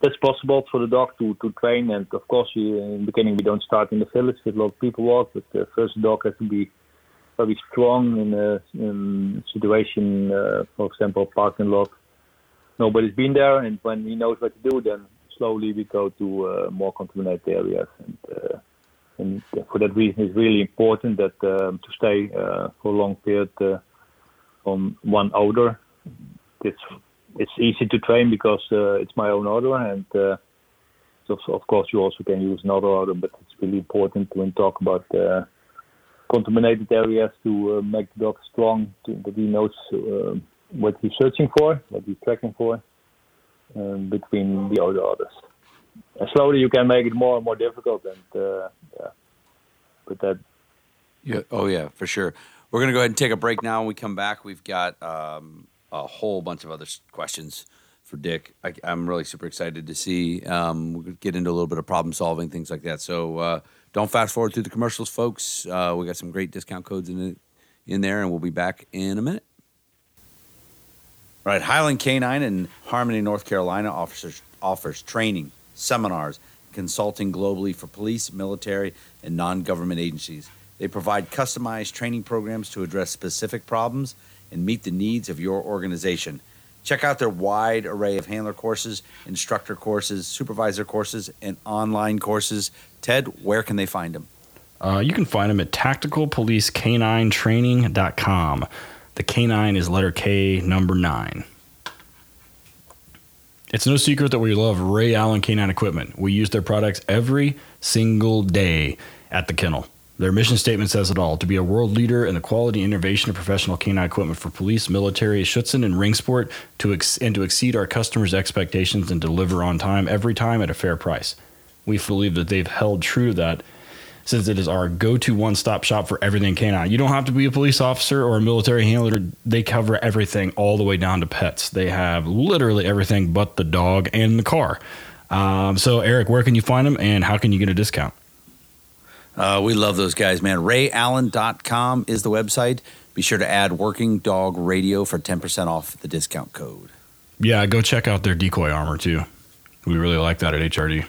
that's possible for the dog to, to train. And of course, you, in the beginning we don't start in the village with a lot of people walk, but the first dog has to be very strong in a, in situation, uh, for example, parking lot. Nobody's been there, and when he knows what to do, then slowly we go to uh, more contaminated areas and uh, and for that reason, it's really important that um, to stay uh, for a long period on one odor. It's it's easy to train because it's my own odor, and so, so of course you also can use another odor. But it's really important when talk about contaminated areas to uh, make the dog strong, to, that he knows uh, what he's searching for, what he's tracking for um, between the other odors. And slowly you can make it more and more difficult, and uh, yeah, but that. Yeah. Oh yeah, for sure. We're gonna go ahead and take a break now. When we come back, we've got um, a whole bunch of other questions for Dick. I, am really super excited to see. Um, we'll get into a little bit of problem solving, things like that. So uh, don't fast forward through the commercials, folks. Uh, we got some great discount codes in in there, and we'll be back in a minute. Right, Highland Canine in Harmony, North Carolina offers offers training, seminars, consulting globally for police, military, and non-government agencies. They provide customized training programs to address specific problems and meet the needs of your organization. Check out their wide array of handler courses, instructor courses, supervisor courses, and online courses. Ted, where can they find them? Uh, you can find them at tacticalpolicecaninetraining.com. The canine is letter K, number nine. It's no secret that we love Ray Allen Canine Equipment. We use their products every single day at the kennel. Their mission statement says it all to be a world leader in the quality innovation of professional canine equipment for police, military, Schutzhund, and ring sport, to ex- and to exceed our customers' expectations and deliver on time every time at a fair price. We believe that they've held true to that since it is our go to one stop shop for everything canine. You don't have to be a police officer or a military handler, they cover everything all the way down to pets. They have literally everything but the dog and the car. Um, so, Eric, where can you find them and how can you get a discount? Uh, we love those guys, man. RayAllen.com is the website. Be sure to add Working Dog Radio for 10% off the discount code. Yeah, go check out their decoy armor too. We really like that at HRD.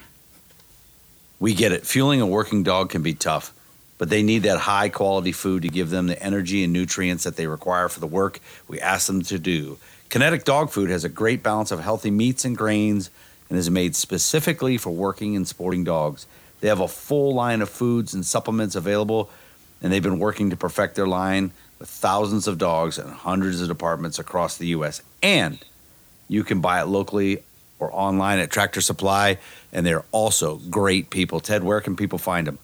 We get it. Fueling a working dog can be tough, but they need that high quality food to give them the energy and nutrients that they require for the work we ask them to do. Kinetic Dog Food has a great balance of healthy meats and grains and is made specifically for working and sporting dogs. They have a full line of foods and supplements available, and they've been working to perfect their line with thousands of dogs and hundreds of departments across the U.S. And you can buy it locally or online at Tractor Supply, and they're also great people. Ted, where can people find them?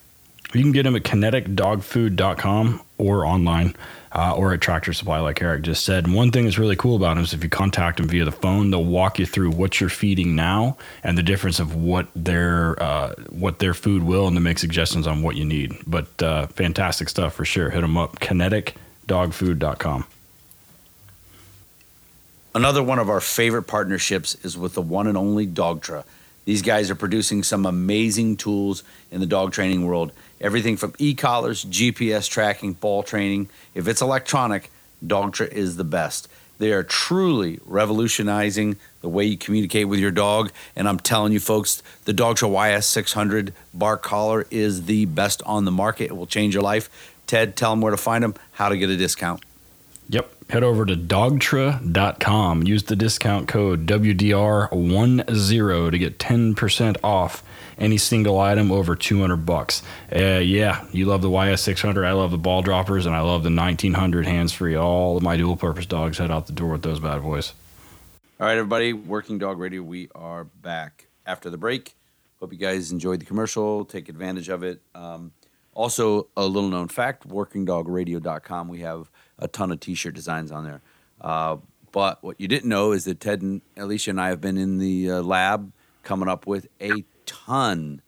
You can get them at kineticdogfood.com or online uh, or at Tractor Supply, like Eric just said. And one thing that's really cool about them is if you contact them via the phone, they'll walk you through what you're feeding now and the difference of what their uh, what their food will, and to make suggestions on what you need. But uh, fantastic stuff for sure. Hit them up, kineticdogfood.com. Another one of our favorite partnerships is with the one and only Dogtra. These guys are producing some amazing tools in the dog training world. Everything from e-collars, GPS tracking, ball training. If it's electronic, Dogtra is the best. They are truly revolutionizing the way you communicate with your dog. And I'm telling you, folks, the Dogtra YS600 bark collar is the best on the market. It will change your life. Ted, tell them where to find them, how to get a discount. Yep. Head over to dogtra.com. Use the discount code WDR10 to get 10% off any single item over 200 bucks. Uh, yeah, you love the YS600. I love the ball droppers, and I love the 1900 hands free. All of my dual purpose dogs head out the door with those bad boys. All right, everybody. Working Dog Radio, we are back after the break. Hope you guys enjoyed the commercial. Take advantage of it. Um, also, a little known fact workingdogradio.com. We have a ton of t-shirt designs on there. Uh, but what you didn't know is that Ted and Alicia and I have been in the uh, lab coming up with a ton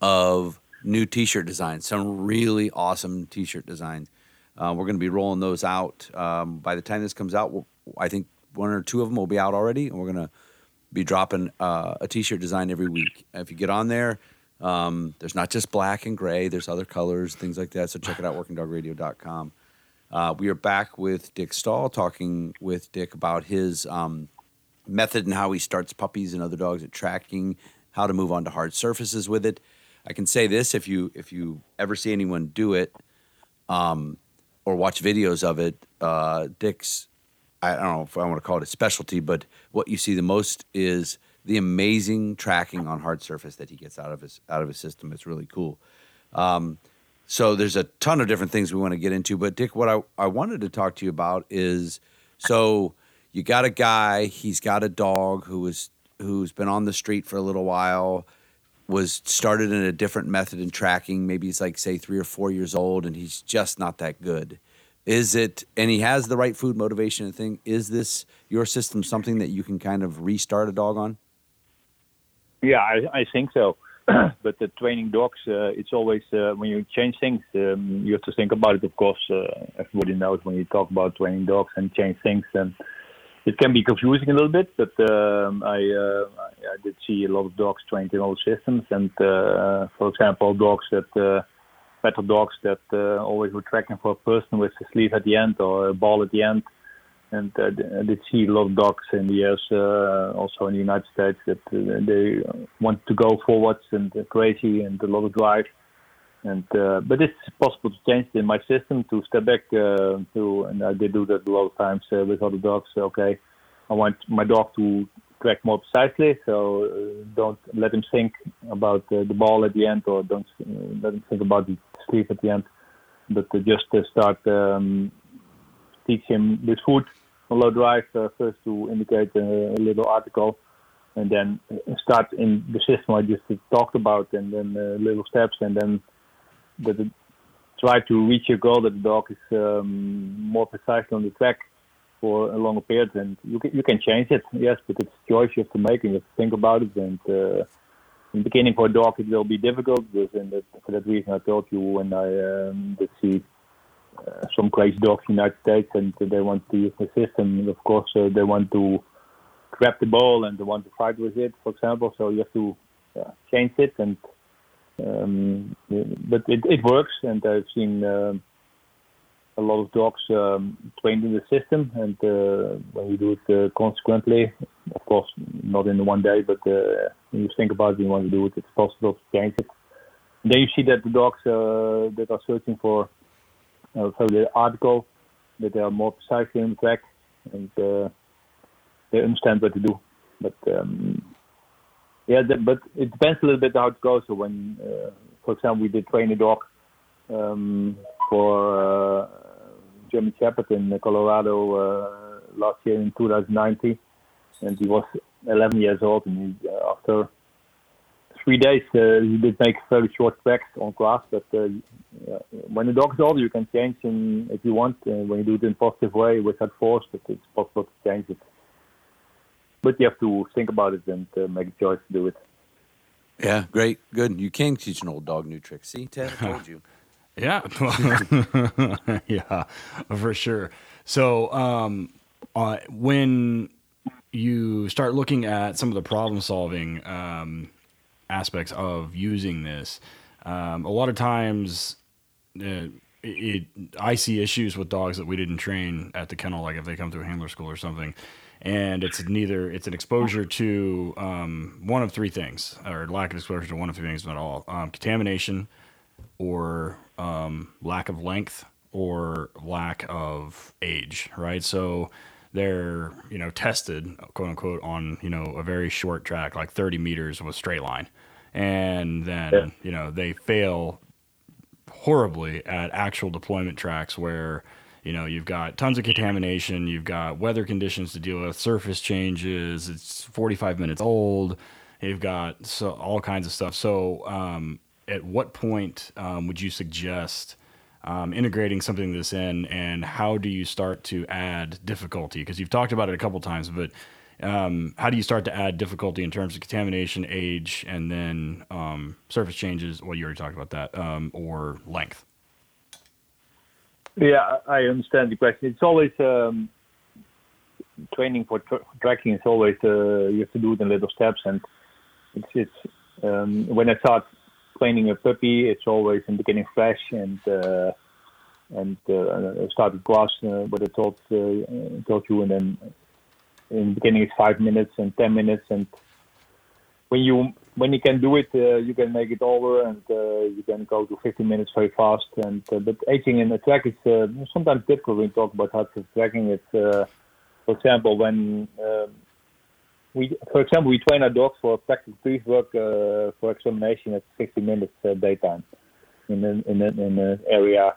of new t-shirt designs. Some really awesome t-shirt designs. Uh, we're going to be rolling those out um, by the time this comes out. We'll, I think one or two of them will be out already, and we're going to be dropping uh, a t-shirt design every week. If you get on there, um, there's not just black and gray. There's other colors, things like that. So check it out, workingdogradio.com. Uh, we are back with Dick Staal, talking with Dick about his um, method and how he starts puppies and other dogs at tracking, how to move on to hard surfaces with it. I can say this: if you if you ever see anyone do it, um, or watch videos of it, uh, Dick's I don't know if I want to call it a specialty, but what you see the most is the amazing tracking on hard surface that he gets out of his out of his system. It's really cool. Um, so there's a ton of different things we want to get into. But Dick, what I, I wanted to talk to you about is so you got a guy, he's got a dog who is who's been on the street for a little while, was started in a different method in tracking. Maybe he's like say three or four years old, and he's just not that good. Is it, and he has the right food motivation and thing. Is this your system something that you can kind of restart a dog on? Yeah, I, I think so. but the training dogs, uh, it's always uh, when you change things, um, you have to think about it. Of course, uh, everybody knows when you talk about training dogs and change things, and it can be confusing a little bit. But um, I, uh, I did see a lot of dogs trained in old systems, and uh, for example, dogs that uh, better dogs that always were tracking for a person with a sleeve at the end or a ball at the end and uh, I did see a lot of dogs in the US, uh, also in the United States, that uh, they want to go forwards and crazy and a lot of drive. And uh, but it's possible to change in my system to step back uh, to, and I did do that a lot of times uh, with other dogs. Okay, I want my dog to track more precisely, so uh, don't let him think about uh, the ball at the end, or don't uh, let him think about the sleeve at the end, but uh, just uh, start um, teach him this food low drive uh, first to indicate a, a, little article and then start in the system I just talked about and then uh, little steps and then it, try to reach your goal that the dog is um, more precisely on the track for a longer period and you can, you can change it yes but it's a choice you have to make and you have to think about it and uh, in the beginning for a dog it will be difficult because that, for that reason I told you when I um, did see uh, some crazy dogs in the United States and they want to use the system. Of course, uh, they want to grab the ball and they want to fight with it, for example. So you have to uh, change it, and um, but it, it works. And I've seen uh, a lot of dogs um, trained in the system, and uh, when you do it uh, consequently, of course, not in one day, but uh, when you think about it, you want to do it, it's possible to change it. Then you see that the dogs uh, that are searching for uh, the article that they are more precisely on the track and uh, they understand what to do. But um, yeah, the, but it depends a little bit how it goes. So when, uh, for example, we did train a dog um, for uh, German Shepherd in Colorado uh, last year in 2019, and he was 11 years old, and he, uh, after three days, uh, he did make very short tracks on grass. But uh, when the dog's is older, you can change him if you want. Uh, when you do it in a positive way without force, but it's possible to change it. But you have to think about it and uh, make a choice to do it. Yeah, great, good. You can teach an old dog new tricks. See, Ted, I told you. yeah, yeah, for sure. So, um, uh, when you start looking at some of the problem solving um, aspects of using this. Um, a lot of times, uh, it, I see issues with dogs that we didn't train at the kennel, like if they come to a handler school or something, and it's neither it's an exposure to um, one of three things, or lack of exposure to one of three things, not all um, contamination, or um, lack of length, or lack of age. Right, so they're you know tested quote unquote on you know a very short track like 30 meters with straight line and then yeah. you know they fail horribly at actual deployment tracks where you know you've got tons of contamination you've got weather conditions to deal with surface changes it's 45 minutes old you've got so all kinds of stuff so um, at what point um, would you suggest um, integrating something this in, and how do you start to add difficulty? Because you've talked about it a couple times, but um, how do you start to add difficulty in terms of contamination, age, and then um, surface changes? Well, you already talked about that, um, or length. Yeah, I understand the question. It's always um, training for tra- tracking. Is always uh, you have to do it in little steps, and it's, it's um, when I start training a puppy, it's always in the beginning fresh and uh, and uh, start with grass, uh, what I told uh, told you, and then in the beginning it's five minutes and ten minutes, and when you when you can do it, uh, you can make it over, and uh, you can go to 15 minutes very fast. And uh, but aging in a track is uh, sometimes difficult when you talk about how to tracking it. Uh, for example, when uh, we, for example, we train our dogs for practical brief work uh, for examination at 60 minutes uh, daytime. in an in an, in an area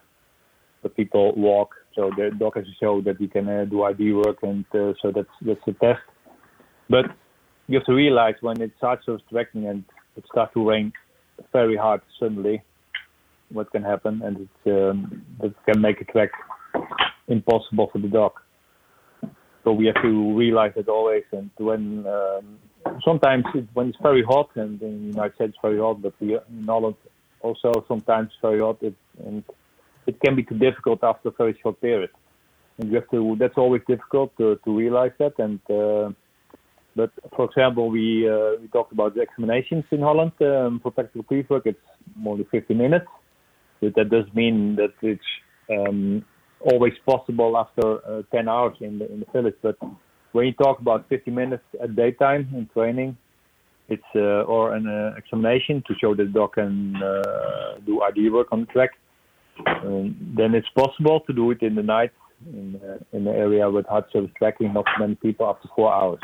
where people walk. So the dog has to show that he can uh, do ID work, and uh, so that's that's a test. But you have to realize when it starts to tracking and it starts to rain very hard suddenly, what can happen, and it um, that can make a track impossible for the dog. So we have to realize that always. And when um, sometimes it, when it's very hot, and in the United States very hot, but we, in Holland also sometimes very hot, it, and it can be too difficult after a very short period. And you have to. That's always difficult to, to realize that. And uh, but for example, we uh, we talked about the examinations in Holland um, for practical pre-work. It's more than 50 minutes, but that does mean that it's um, always possible after uh, 10 hours in the in the village. But when you talk about 50 minutes at daytime in training, it's uh, or an uh, examination to show that the dog can do ID work on the track. Um, then it's possible to do it in the night in uh, in the area with hard surface tracking, not many people after four hours,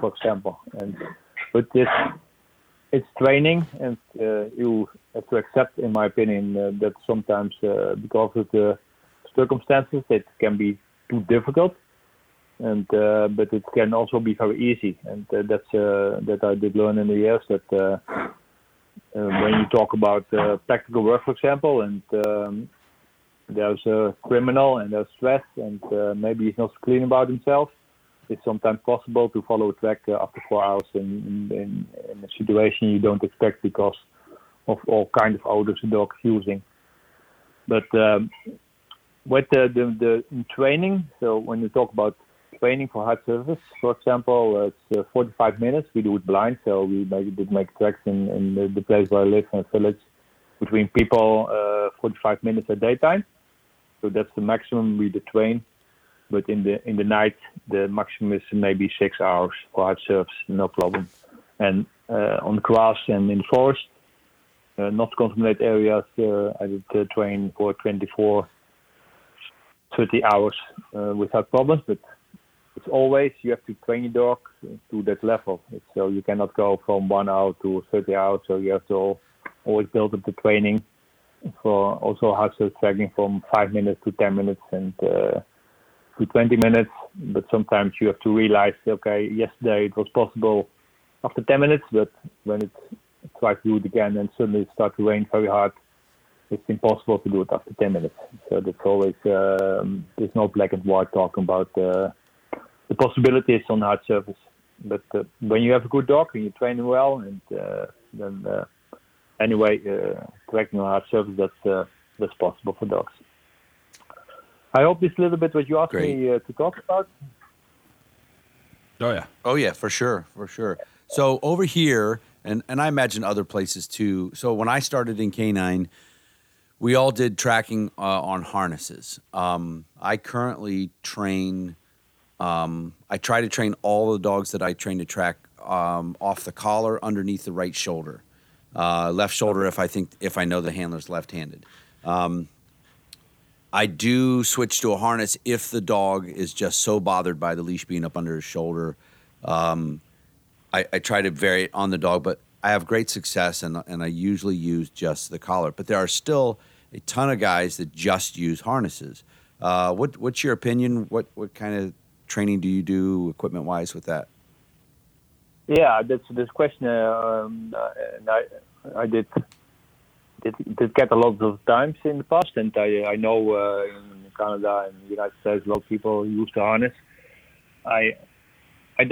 for example. And with this, it's training, and uh, you have to accept, in my opinion, uh, that sometimes because of the circumstances, it can be too difficult, and uh, but it can also be very easy, and uh, that's uh, that I did learn in the years that uh, uh, when you talk about practical work, for example, and um, there's a criminal and there's stress, and maybe he's not clean about himself. It's sometimes possible to follow a track after four hours in, in, in a situation you don't expect because of all kind of odors the dog's using. But um, with the, the, the training, so when you talk about training for hard surface, for example, it's uh, 45 minutes. We do it blind, so we make, did make tracks in, in the, the place where I live in a village between people uh, 45 minutes at daytime. So that's the maximum we did train. But in the in the night, the maximum is maybe six hours for hard surface, no problem. And uh, on grass and in the forest, uh, not contaminated areas, uh, I did uh, train for 24 30 hours uh, without problems, but it's always you have to train your dog to that level. So you cannot go from one hour to 30 hours. So you have to always build up the training for also surface tracking from five minutes to 10 minutes and uh, to 20 minutes. But sometimes you have to realize, okay, yesterday it was possible after 10 minutes, but when it's tries to do it again and suddenly it starts to rain very hard, it's impossible to do it after 10 minutes. So that's always, um, there's no black and white talking about uh, the possibilities on hard surface. But uh, when you have a good dog and you train him well, and uh, then uh, anyway, uh, tracking on hard surface, that's, uh, that's possible for dogs. I hope this is a little bit what you asked Great. me uh, to talk about. Oh yeah. Oh yeah, for sure, for sure. So over here, and and I imagine other places too. So when I started in canine, we all did tracking uh, on harnesses. Um, I currently train. Um, I try to train all the dogs that I train to track um, off the collar underneath the right shoulder, uh, left shoulder if I think if I know the handler's left-handed. Um, I do switch to a harness if the dog is just so bothered by the leash being up under his shoulder. Um, I, I try to vary it on the dog, but I have great success, and and I usually use just the collar. But there are still a ton of guys that just use harnesses. Uh, what what's your opinion? What what kind of training do you do equipment wise with that? Yeah, that's this question. Um, I I did did, did get a lot of times in the past, and I I know uh, in Canada and the United States a lot of people use the harness. I I-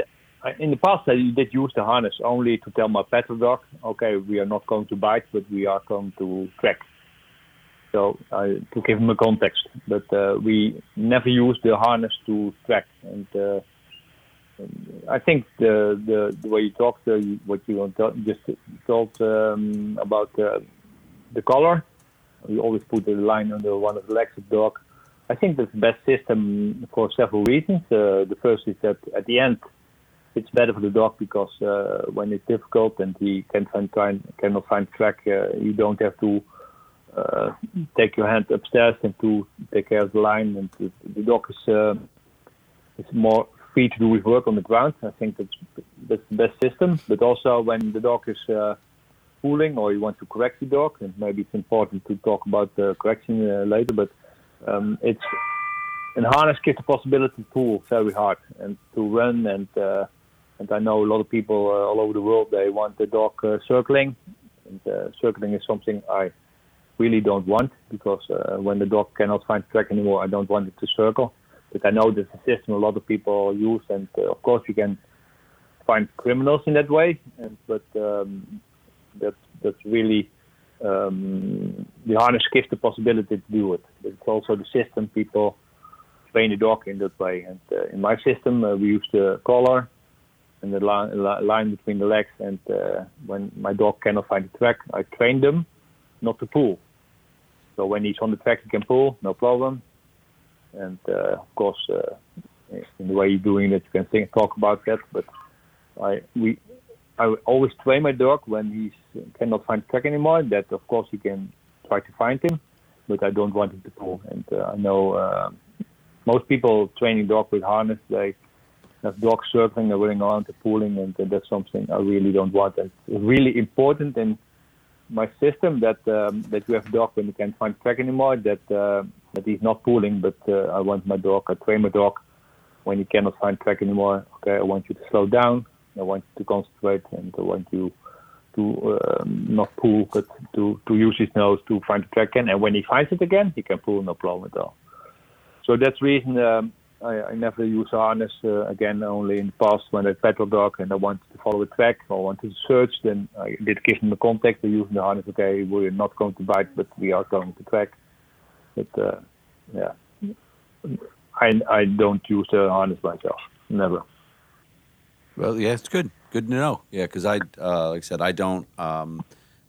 in the past I did use the harness only to tell my pet dog, okay, we are not going to bite, but we are going to track. So I to give him a context, but uh, we never use the harness to track. And uh, I think the the, the way you talked, uh, what you just told um, about uh, the collar, we always put the line under one of the legs of the dog. I think that's the best system for several reasons. Uh, the first is that at the end, it's better for the dog because uh, when it's difficult and he can find cannot find track, uh, you don't have to uh, take your hand upstairs and to take care of the line. And the, the dog is uh, is more free to do his work on the ground. I think that's that's the best system. But also when the dog is uh, or you want to correct the dog, and maybe it's important to talk about the correction uh, later, but um, it's and harness gives the possibility to pull very hard and to run and uh, and I know a lot of people uh, all over the world they want the dog uh, circling and uh, circling is something I really don't want because uh, when the dog cannot find track anymore I don't want it to circle but I know there's a system a lot of people use and uh, of course you can find criminals in that way and but um, that's that's really um, the harness gives the possibility to do it but it's also the system people train the dog in that way. And uh, in my system, uh, we use the collar and the line, line between the legs. And uh, when my dog cannot find the track, I train them not to pull. So when he's on the track, he can pull, no problem. And uh, of course, uh, in the way you're doing it, you can think, talk about that. But I we I always train my dog when he cannot find track anymore. That of course he can try to find him, but I don't want him to pull. And uh, I know uh, most people training dog with harness, they have dogs circling, they're running around, they're pulling, and uh, that's something I really don't want. And it's really important in my system that um, that you have dog when you can't find track anymore, that uh, that he's not pulling, but uh, I want my dog, I train my dog when he cannot find track anymore. Okay, I want you to slow down, I want you to concentrate, and I want you to um, not pull, but to, to use his nose to find the track again. And when he finds it again, he can pull, no problem at all. So that's reason um, I, I, never use harness uh, again. Only in the past when I petrol dog and I wanted to follow a track or wanted to search, then I did give them the contact. They're using the harness. Okay, we're not going to bite, but we are going to track. But uh, yeah, I I don't use the harness myself. Never. Well, yeah, it's good. Good to know. Yeah, because I, uh, like I said, I don't. Um,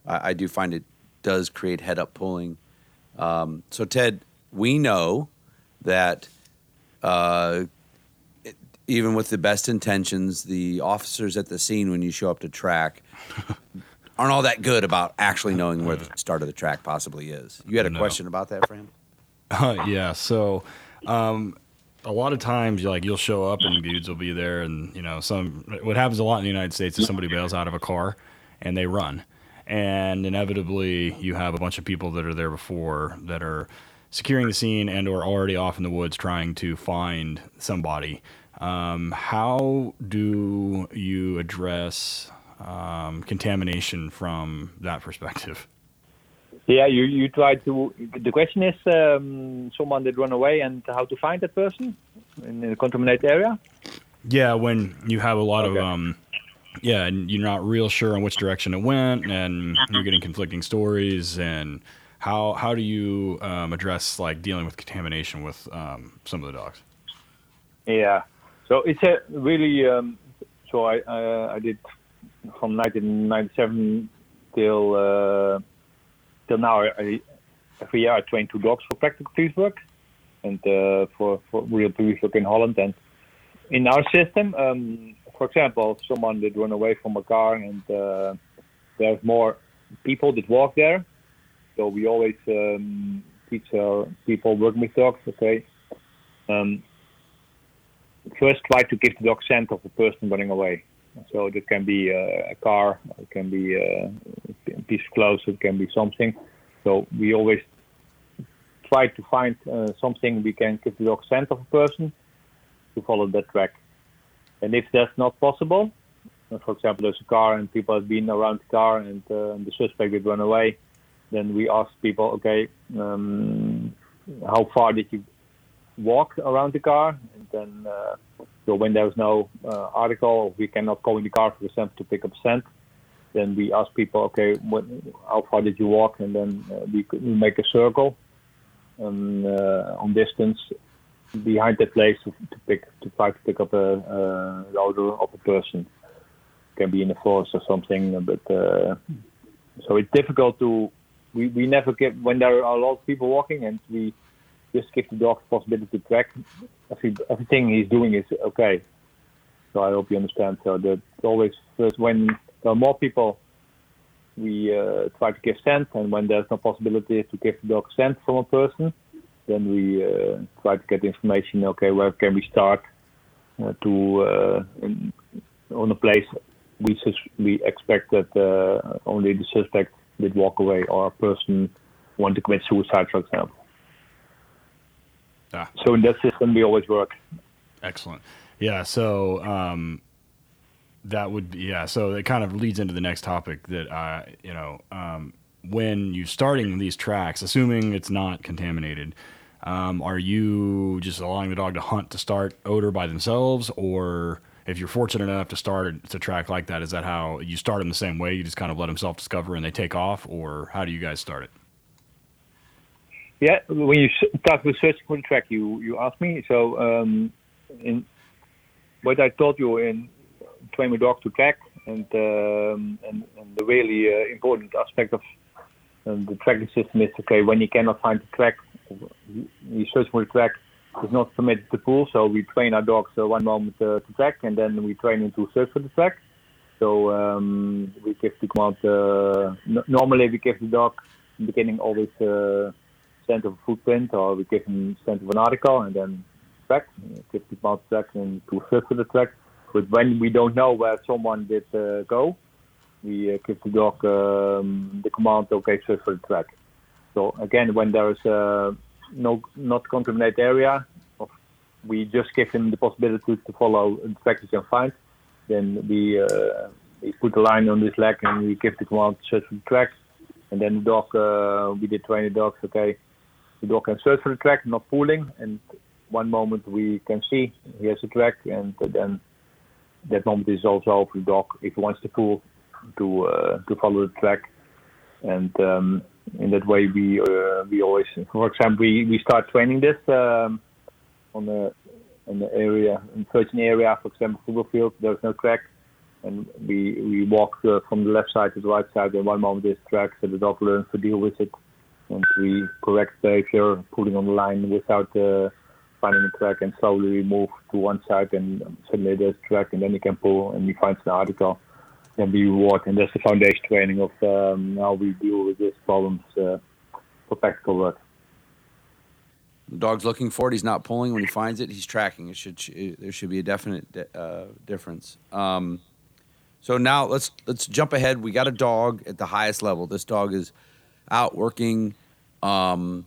I, I, do find it does create head up pulling. Um, so Ted, we know that uh, it, even with the best intentions, the officers at the scene when you show up to track aren't all that good about actually knowing where the start of the track possibly is. You had a no. question about that, Fran? Uh, yeah. So, um, a lot of times, you like you'll show up and dudes will be there, and you know, some what happens a lot in the United States is somebody bails out of a car and they run, and inevitably you have a bunch of people that are there before that are securing the scene and or already off in the woods trying to find somebody. Um, how do you address um, contamination from that perspective? Yeah, you, you try to. The question is um, someone that run away and how to find that person in a contaminated area. Yeah, when you have a lot okay. of um, yeah, and you're not real sure on which direction it went, and you're getting conflicting stories, and how how do you um, address like dealing with contamination with um, some of the dogs? Yeah, so it's a really um, so I uh, I did from 1997 till uh, till now. I, every year I train two dogs for practical police work and uh, for for real police work in Holland. And in our system, um, for example, someone that run away from a car and uh, there's more people that walk there so we always um, teach our people working with dogs, okay, um, first try to give the dog scent of the person running away. So that can be uh, a car, it can be uh, a piece of clothes, it can be something. So we always try to find uh, something we can give the dog scent of a person to follow that track. And if that's not possible, uh, for example, there's a car and people have been around the car and, uh, the suspect did run away, then we ask people, okay, um, how far did you walk around the car? And then, uh, so when there's no uh, article, we cannot go in the car, for example, to pick up scent. Then we ask people, okay, what, how far did you walk? And then uh, we, we make a circle um, uh, on distance behind that place to, to, pick to try to pick up a, a odor of a person. It Can be in the forest or something, but uh, so it's difficult to we, we never give when there are a lot of people walking and we just give the dog the possibility to track. Every, everything he's doing is okay. So I hope you understand. So that always first when there are more people, we uh, try to give scent, and when there's no possibility to give the dog scent from a person, then we uh, try to get information. Okay, where can we start uh, to uh, in, on a place we sus- we expect that uh, only the suspect did walk away or a person want to commit suicide, for example. Ah. So in that system, we always work. Excellent. Yeah. So um, that would be yeah. So it kind of leads into the next topic that I you know um, when you're starting these tracks, assuming it's not contaminated. Um, are you just allowing the dog to hunt to start odor by themselves, or if you're fortunate enough to start to track like that, is that how you start them the same way? You just kind of let them self discover and they take off, or how do you guys start it? Yeah, when you start with searching for the track, you you asked me. So um, in what I told you in train my dog to track, and um, and, and the really uh, important aspect of um, the tracking system is okay when you cannot find the track, you search for the track. It's not permitted to pull, so we train our dogs uh, one moment uh, to track, and then we train them to search for the track. So um, we give the command. Uh, n- normally, we give the dog in the beginning always uh, scent of a footprint, or we give him scent of an article, and then track. Give the command track and to search for the track. But when we don't know where someone did uh, go, we uh, give the dog um, the command, okay, search for the track. So again, when there is uh, no not contaminated area, we just give him the possibility to follow the track he can find. Then we uh, we put a line on this leg and we give the command search for the track. And then the dog, uh, we did train the dogs. Okay, the dog can search for the track, not pulling. And one moment we can see he has a track, and then that moment is also for the dog if he wants to pull to uh, to follow the track. And um, in that way, we uh, we always, for example, we, we start training this um, on the in the area, in certain area, for example, football field. There's no track, and we we walk uh, from the left side to the right side. And one moment is track, so the dog learns to deal with it, and we correct behavior, pulling on the line without uh, finding the track, and slowly we move to one side, and suddenly there's track, and then he can pull, and he find an article can be reward, and that's the foundation training of um, how we deal with these problems uh, for practical work. The dog's looking for it. He's not pulling. When he finds it, he's tracking. It should there should be a definite uh, difference. Um, so now let's let's jump ahead. We got a dog at the highest level. This dog is out working. Um,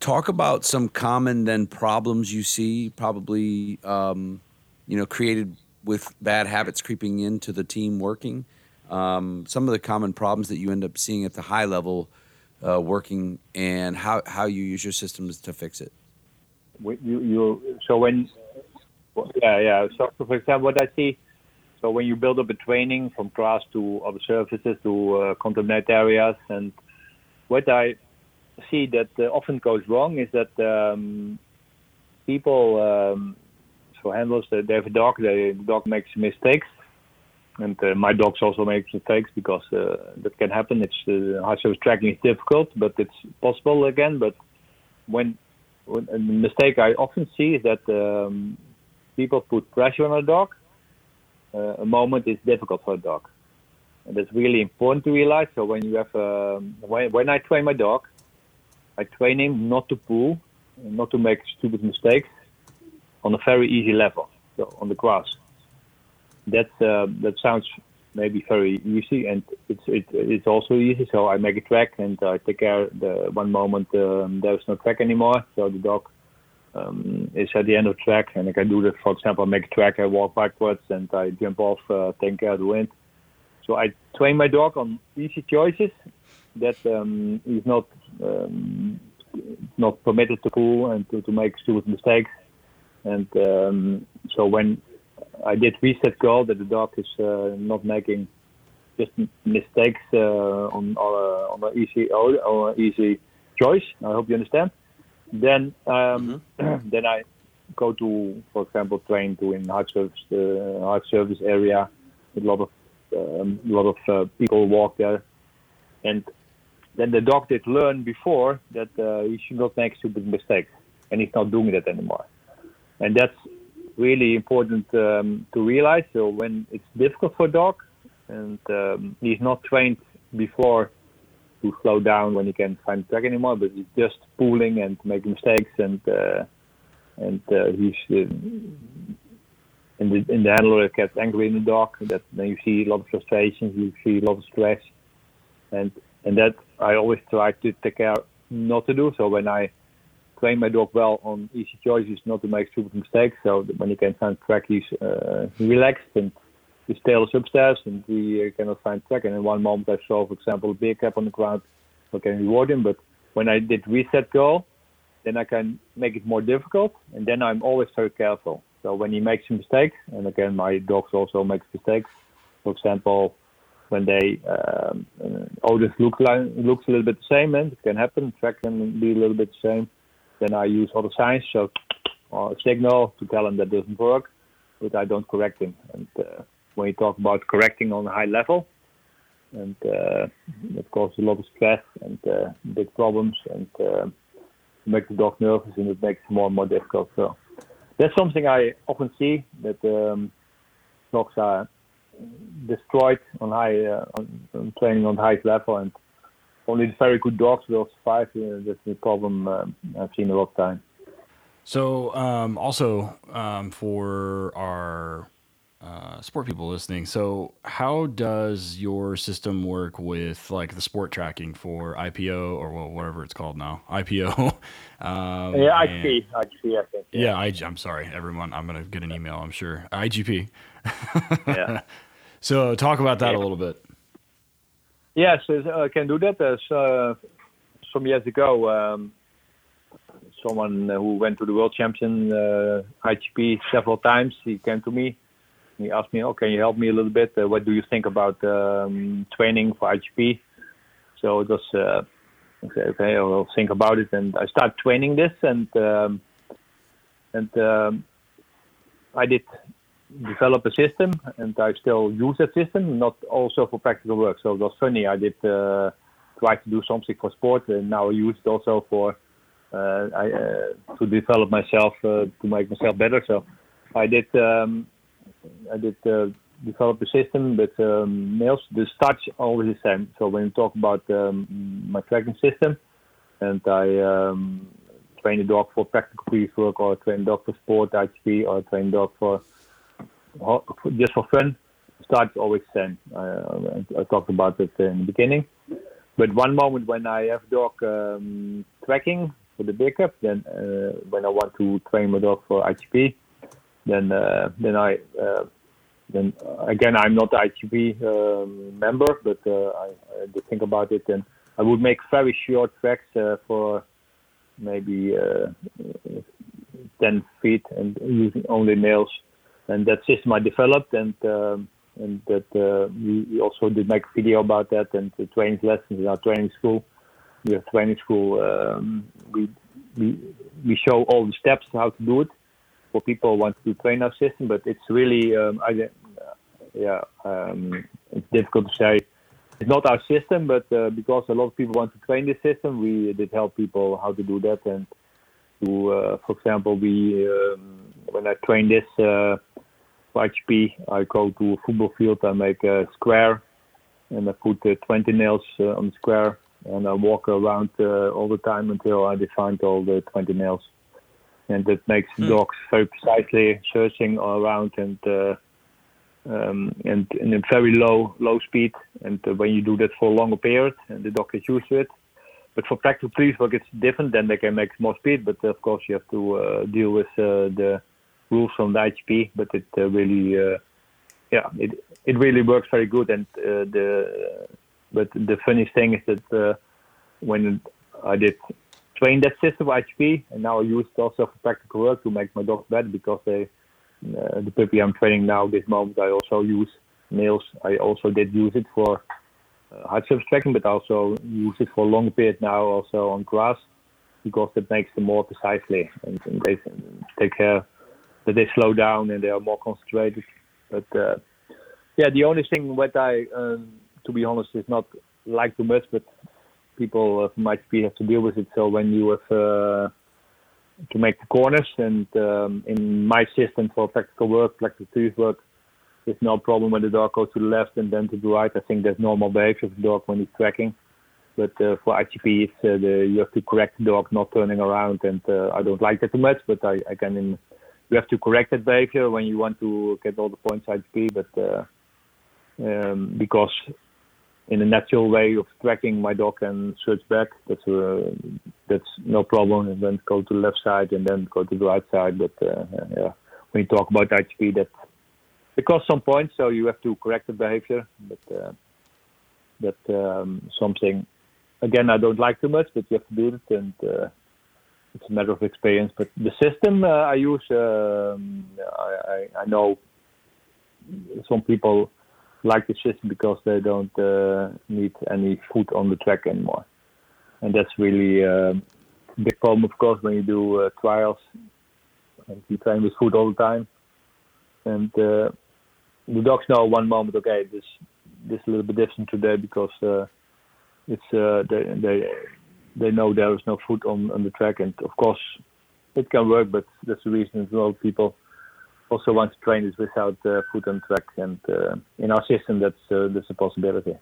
talk about some common then problems you see, probably um, you know created with bad habits creeping into the team working. Um, some of the common problems that you end up seeing at the high level uh, working, and how how you use your systems to fix it. You, you, so when, yeah, yeah. So for example, what I see, so when you build up a training from class to other services to uh, areas, and what I see that uh, often goes wrong is that um, people, um, they they have a dog, the dog makes mistakes, and uh, my dogs also make mistakes because uh, that can happen. It's uh, hard service tracking is difficult, but it's possible again. But when, when the mistake I often see is that um, people put pressure on a dog. Uh, a moment is difficult for a dog, and that's really important to realize. So when you have um, when when I train my dog, I train him not to pull, not to make stupid mistakes, on a very easy level, so on the grass that uh, that sounds maybe very easy, and it's it, it's also easy. So I make a track, and I take care. The one moment um, there's no track anymore, so the dog um, is at the end of the track, and I can do that. For example, make a track, I walk backwards, and I jump off, uh, taking care of the wind. So I train my dog on easy choices that um, is not um, not permitted to pull and to, to make stupid mistakes. And um, so when I did reset goal that the dog is uh, not making just mistakes uh, on on, on an easy or an easy choice. I hope you understand. Then um, then I go to, for example, train to in hard service uh, hard service area with a lot of um, a lot of uh, people walk there, and then the dog did learn before that uh, he should not make stupid mistakes, and he's not doing that anymore, and that's really important um, to realize. So when it's difficult for a dog and um, he's not trained before to slow down when he can find track anymore, but he's just pulling and making mistakes and uh, and uh, he's uh, in the in the handler gets angry in the dog. That then you see a lot of frustrations, you see a lot of stress, and and that I always try to take care not to do. So when I train my dog well on easy choices, not to make stupid mistakes. So that when he can find track, he's uh, relaxed and his tail is upstairs, and we uh, cannot find track. And in one moment, I saw, for example, a beer cap on the ground. I can reward him, but when I did reset goal, then I can make it more difficult, and then I'm always very careful. So when he makes a mistake, and again, my dogs also make mistakes. For example, when they um, uh, oh this look like, looks a little bit the same, and it can happen. Track can be a little bit the same. Then I use other signs, so or signal to tell him that doesn't work, but I don't correct him. And uh, when you talk about correcting on a high level, and uh, it causes a lot of stress and uh, big problems, and uh, make the dog nervous, and it makes it more and more difficult. So that's something I often see that um, dogs are destroyed on high uh, on, on training on high level, and only the very good dogs will survive. Uh, that's the problem uh, I've seen a lot of time. So, um, also um, for our uh, sport people listening, so how does your system work with like the sport tracking for IPO or well, whatever it's called now, IPO? um, yeah, IGP, IGP, I think. Yeah, yeah I, I'm sorry, everyone. I'm gonna get an email. I'm sure IGP. yeah. So, talk about that yeah. a little bit. Yes, I can do that. As, uh, some years ago, um, someone who went to the World Champion uh, several times, he came to me. He asked me, "Oh, can you help me a little bit? Uh, what do you think about um, training for IGP?" So it was, uh, okay, I'll think about it, and I started training this, and um, and um, I did develop a system, and I still use that system, not also for practical work. So it was funny. I did uh, try to do something for sport, and now I use it also for uh, I, uh, to develop myself, uh, to make myself better. So I did um, I did develop a system with um, nails. The starts always the same. So when you talk about um, my tracking system, and I um, train a dog for practical police work, or train a dog for sport IGP, or train a dog for just for fun, starts always same. I, I talked about it in the beginning. But one moment when I have dog um, tracking for the backup, then uh, when I want to train my dog for IGP, then uh, then I uh, then again I'm not IGP um, member, but uh, I, I think about it, and I would make very short tracks uh, for maybe uh, 10 feet and using only nails and that system I developed, and um, and that uh, we, also did make a video about that and the training lessons in our training school. We have training school. Um, we we we show all the steps how to do it for people who want to train our system, but it's really um, I, yeah um, it's difficult to say. It's not our system, but uh, because a lot of people want to train this system, we did help people how to do that. And to, uh, for example, we um, when I train this uh, IGP, I go to a football field, I make a square, and I put uh, 20 nails uh, on the square, and I walk around uh, all the time until I define all the 20 nails. And that makes the hmm. dogs very precisely searching all around and uh, um, and in a very low low speed. And uh, when you do that for a longer period, and the dog gets used to it. But for practical police work, it's different. Then they can make more speed, but of course you have to uh, deal with the rules from the IGP, but it uh, really, uh, yeah, it it really works very good. And uh, the but the funniest thing is that when I did train that system IGP, and now I use it also for practical work to make my dogs better because they, the puppy I'm training now, this moment, I also use nails. I also did use it for hard surface tracking, but also use it for a long period now, also on grass, because it makes them more precisely and, and they take care that they slow down and they are more concentrated. But uh, yeah, the only thing what I, um, to be honest, is not like too much, but people uh, might be have to deal with it. So when you have uh, to make the corners, and um, in my system for practical work, practical tooth work, there's no problem when the dog goes to the left and then to the right. I think that's normal behavior of the dog when he's tracking. But uh, for IGP, it's, uh, the, you have to correct the dog not turning around, and uh, I don't like that too much. But I, I can in you have to correct that behavior when you want to get all the points IGP, but uh, um, because in a natural way of tracking, my dog can switch back. That's uh, that's no problem, and then go to the left side and then go to the right side. But uh, yeah, when you talk about IGP, that it costs some points, so you have to correct the behavior. But uh, that's um, something again I don't like too much, but you have to do it, and uh, it's a matter of experience. But the system uh, I use, um, I, I, know some people like the system because they don't uh, need any food on the track anymore, and that's really uh, a big problem, of course, when you do uh, trials. And you train with food all the time, and uh, the dogs know one moment, okay, this this is a little bit different today because uh, it's they they they know there is no food on, on the track, and of course it can work, but that's the reason a lot of people also want to train this without uh, food on track, and uh, in our system that's uh, that's a possibility.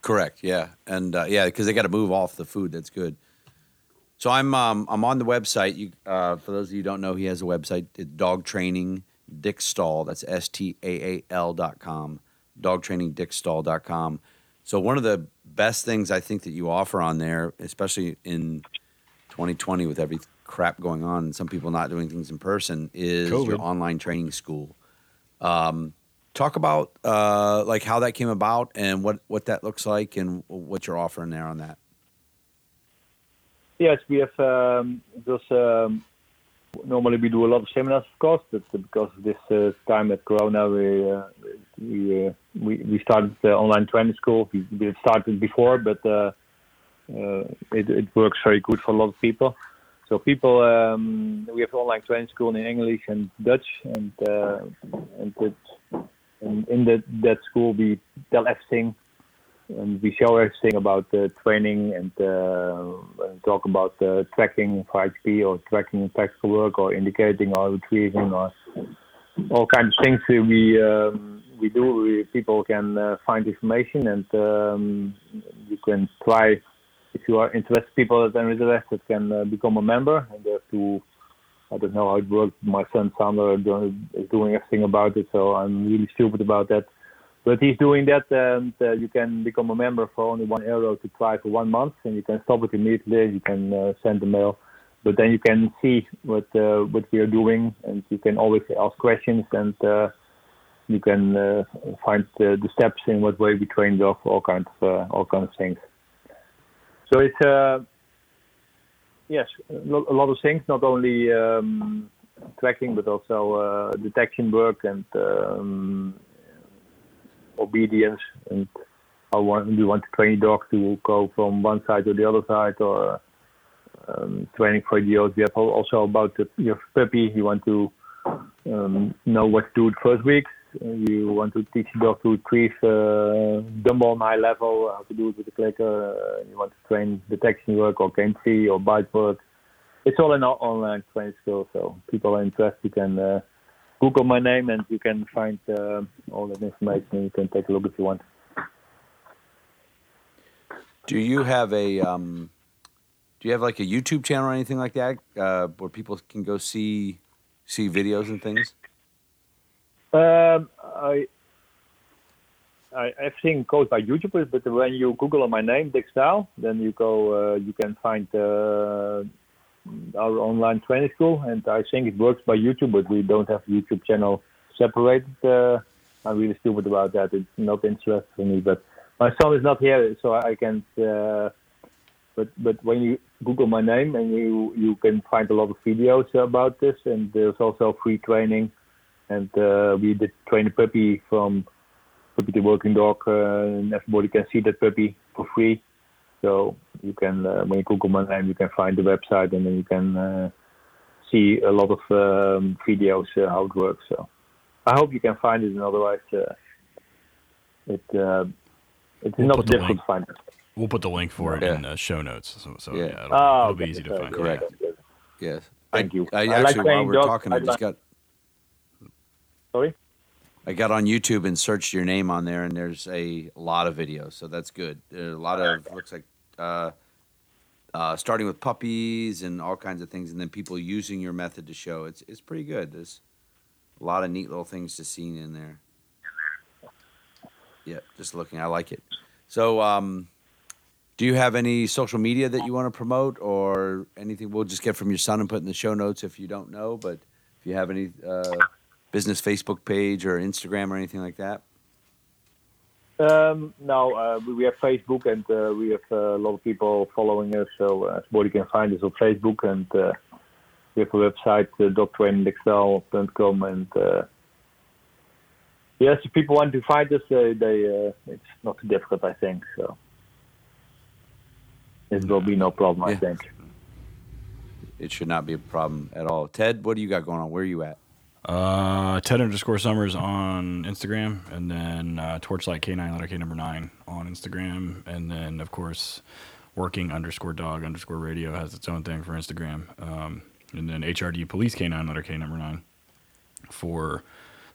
Correct. Yeah, and uh, yeah, because they got to move off the food. That's good. So I'm um, I'm on the website. You uh, for those of you don't know, he has a website. It's dog training Dick Staal. That's S T A A L dot com. Dog training Dick Staal dot com. So one of the best things I think that you offer on there, especially in 2020 with every crap going on and some people not doing things in person, is COVID. your online training school. Um, talk about uh, like how that came about and what what that looks like and what you're offering there on that. Yes, we have um, those. Um, normally we do a lot of seminars, of course, but because of this uh, time at Corona, we uh, we, uh, we we started the online training school. We, we started before, but uh, uh, it, it works very good for a lot of people. So people, um, we have online training school in English and Dutch, and uh, and, it, and in that that school we tell everything and we show everything about the training and, uh, and talk about uh, tracking for HP or tracking practical work or indicating or retrieving or all kinds of things we um, we do. We, people can uh, find information and um, you can try if you are interested. People that are interested can uh, become a member and they have to. I don't know how it works. My son Sander is doing everything about it, so I'm really stupid about that but he's doing that, and uh, you can become a member for only one euro to try for one month, and you can stop it immediately. You can uh, send a mail, but then you can see what uh, what we are doing, and you can always ask questions, and uh, you can uh, find the steps in what way we train dog, all kinds of uh, all kinds of things. So it's yes, a lot of things, not only um, tracking, but also detection work and um, obedience and how want, do you want to train your dog to go from one side to the other side or um, training for idiots. We also about the, your puppy. You want to um, know what to do the first weeks. Uh, you want to teach your dog to retrieve uh, dumbbell on high level, how to do it with the clicker. You want to train detection work or game free or bite work. It's all in our online training school. So people are interested. and uh, Google my name and you can find uh, all that information. You can take a look if you want. Do you have a um, do you have like a YouTube channel or anything like that uh, where people can go see see videos and things? Um, I, I everything goes by YouTubers, but when you Google my name, Dick Staal, then you go, uh, you can find uh, our online training school, and I think it works by YouTube, but we don't have YouTube channel separated. Uh, I'm really stupid about that. It's not interesting for me, but my son is not here, so I can't. Uh, but but when you Google my name, and you you can find a lot of videos about this, and there's also free training, and uh, we did train a puppy from puppy to working dog, uh, and everybody can see that puppy for free. So you can, uh, when you Google my name, you can find the website, and then you can uh, see a lot of um, videos uh, how it works. So I hope you can find it, and otherwise, uh, it uh, it is We'll not put the difficult link. to find it. We'll put the link for it Yeah. in the show notes. So, so Yeah. yeah, it'll, Ah, it'll be easy to find. correct. Yeah. Yes. Thank I, you. I, I like actually, while we're dogs. talking, I I just like- got Sorry. I got on YouTube and searched your name on there, and there's a lot of videos, so that's good. There are a lot of looks like uh, uh, starting with puppies and all kinds of things, and then people using your method to show. It's it's pretty good. There's a lot of neat little things to see in there. Yeah, just looking, I like it. So, um, do you have any social media that you want to promote or anything? We'll just get from your son and put in the show notes if you don't know. But if you have any uh, business Facebook page or Instagram or anything like that. Um, no, uh, we we have Facebook and uh, we have uh, a lot of people following us. So uh, everybody can find us on Facebook and uh, we have a website, uh, dogtrainingexcel.com. And uh, yes, if people want to find us, they, they uh, it's not too difficult, I think. So it will be no problem, I think. It should not be a problem at all. Ted, what do you got going on? Where are you at? Uh, Ted underscore Summers on Instagram, and then uh, Torchlight K9 letter K number nine on Instagram, and then of course, working underscore dog underscore radio has its own thing for Instagram, um, and then HRD Police K9 letter K number nine for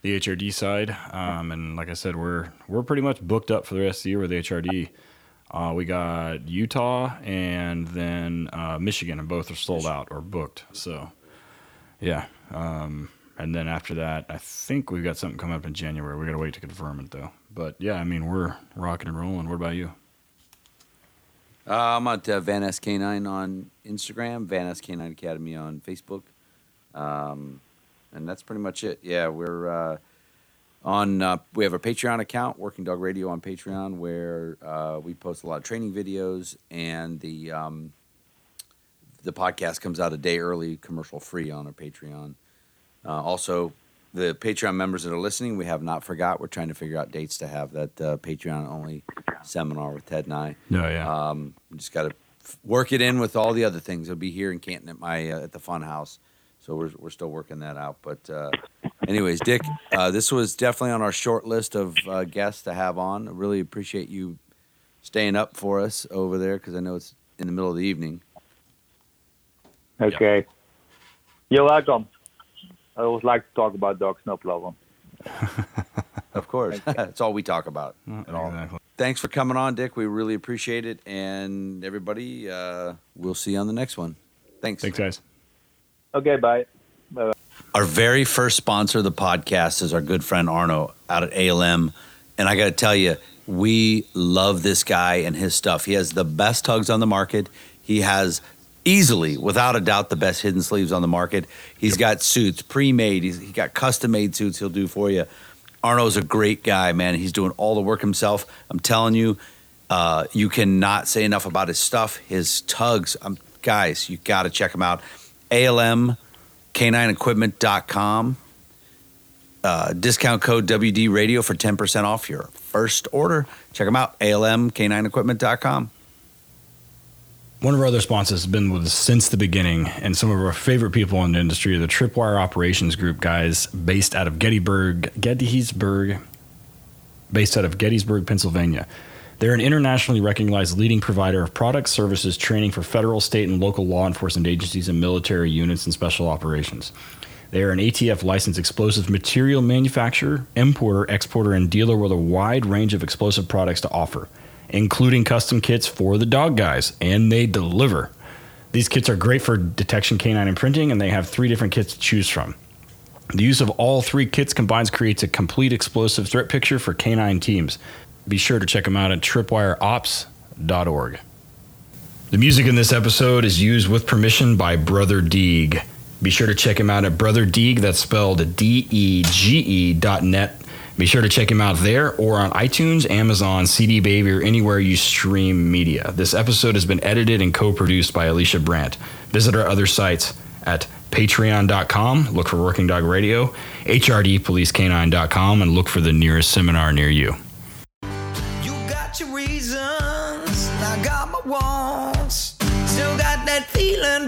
the HRD side. Um, and like I said, we're we're pretty much booked up for the rest of the year with HRD. Uh, we got Utah and then uh, Michigan, and both are sold out or booked. So, yeah. Um, and then after that, I think we've got something coming up in January. We got to wait to confirm it though. But yeah, I mean, we're rocking and rolling. What about you? Uh, I'm at uh, Van S K9 on Instagram, Van S K9 Academy on Facebook, um, and that's pretty much it. Yeah, we're uh, on. Uh, we have a Patreon account, Working Dog Radio on Patreon, where uh, we post a lot of training videos, and the um, the podcast comes out a day early, commercial free on our Patreon. Uh, also, the Patreon members that are listening, we have not forgot. We're trying to figure out dates to have that uh, Patreon only seminar with Ted and I. No, yeah. Um, we just got to work it in with all the other things. It'll be here in Canton at my uh, at the Fun House, so we're we're still working that out. But uh, anyways, Dick, uh, this was definitely on our short list of uh, guests to have on. I really appreciate you staying up for us over there because I know it's in the middle of the evening. Okay. You're welcome. I always like to talk about dogs, no problem. Of course, that's all we talk about. at all. exactly. Thanks for coming on, Dick. We really appreciate it, and everybody, uh, we'll see you on the next one. Thanks. Thanks, guys. Okay, bye. Our very first sponsor of the podcast is our good friend Arno out at ALM. And I got to tell you, we love this guy and his stuff. He has the best tugs on the market. He has easily, without a doubt, the best hidden sleeves on the market. He's got suits pre made, he's he got custom made suits he'll do for you. Arno's a great guy, man. He's doing all the work himself. I'm telling you, uh, you cannot say enough about his stuff. His tugs, um, guys, you got to check him out. ALM K9equipment.com. Uh, discount code WD Radio for 10% off your first order. Check them out, ALM-K9equipment.com. One of our other sponsors has been with us since the beginning, and some of our favorite people in the industry are the Tripwire Operations Group guys, based out of Gettysburg, Gettysburg, based out of Gettysburg, Pennsylvania. They're an internationally recognized leading provider of products, services, training for federal, state, and local law enforcement agencies and military units and special operations. They are an ATF licensed explosive material manufacturer, importer, exporter, and dealer with a wide range of explosive products to offer, including custom kits for the dog guys, and they deliver. These kits are great for detection canine imprinting, and they have three different kits to choose from. The use of all three kits combines creates a complete explosive threat picture for canine teams. Be sure to check them out at tripwireops.org. The music in this episode is used with permission by Brother Dege. Be sure to check him out at Brother Dege, that's spelled D E G E dot net. Be sure to check him out there or on iTunes, Amazon, CD Baby, or anywhere you stream media. This episode has been edited and co produced by Alicia Brandt. Visit our other sites at patreon.com, look for Working Dog Radio, hrdpolicecanine.com, and look for the nearest seminar near you. You got your reasons, I got my wants. Still got that feeling,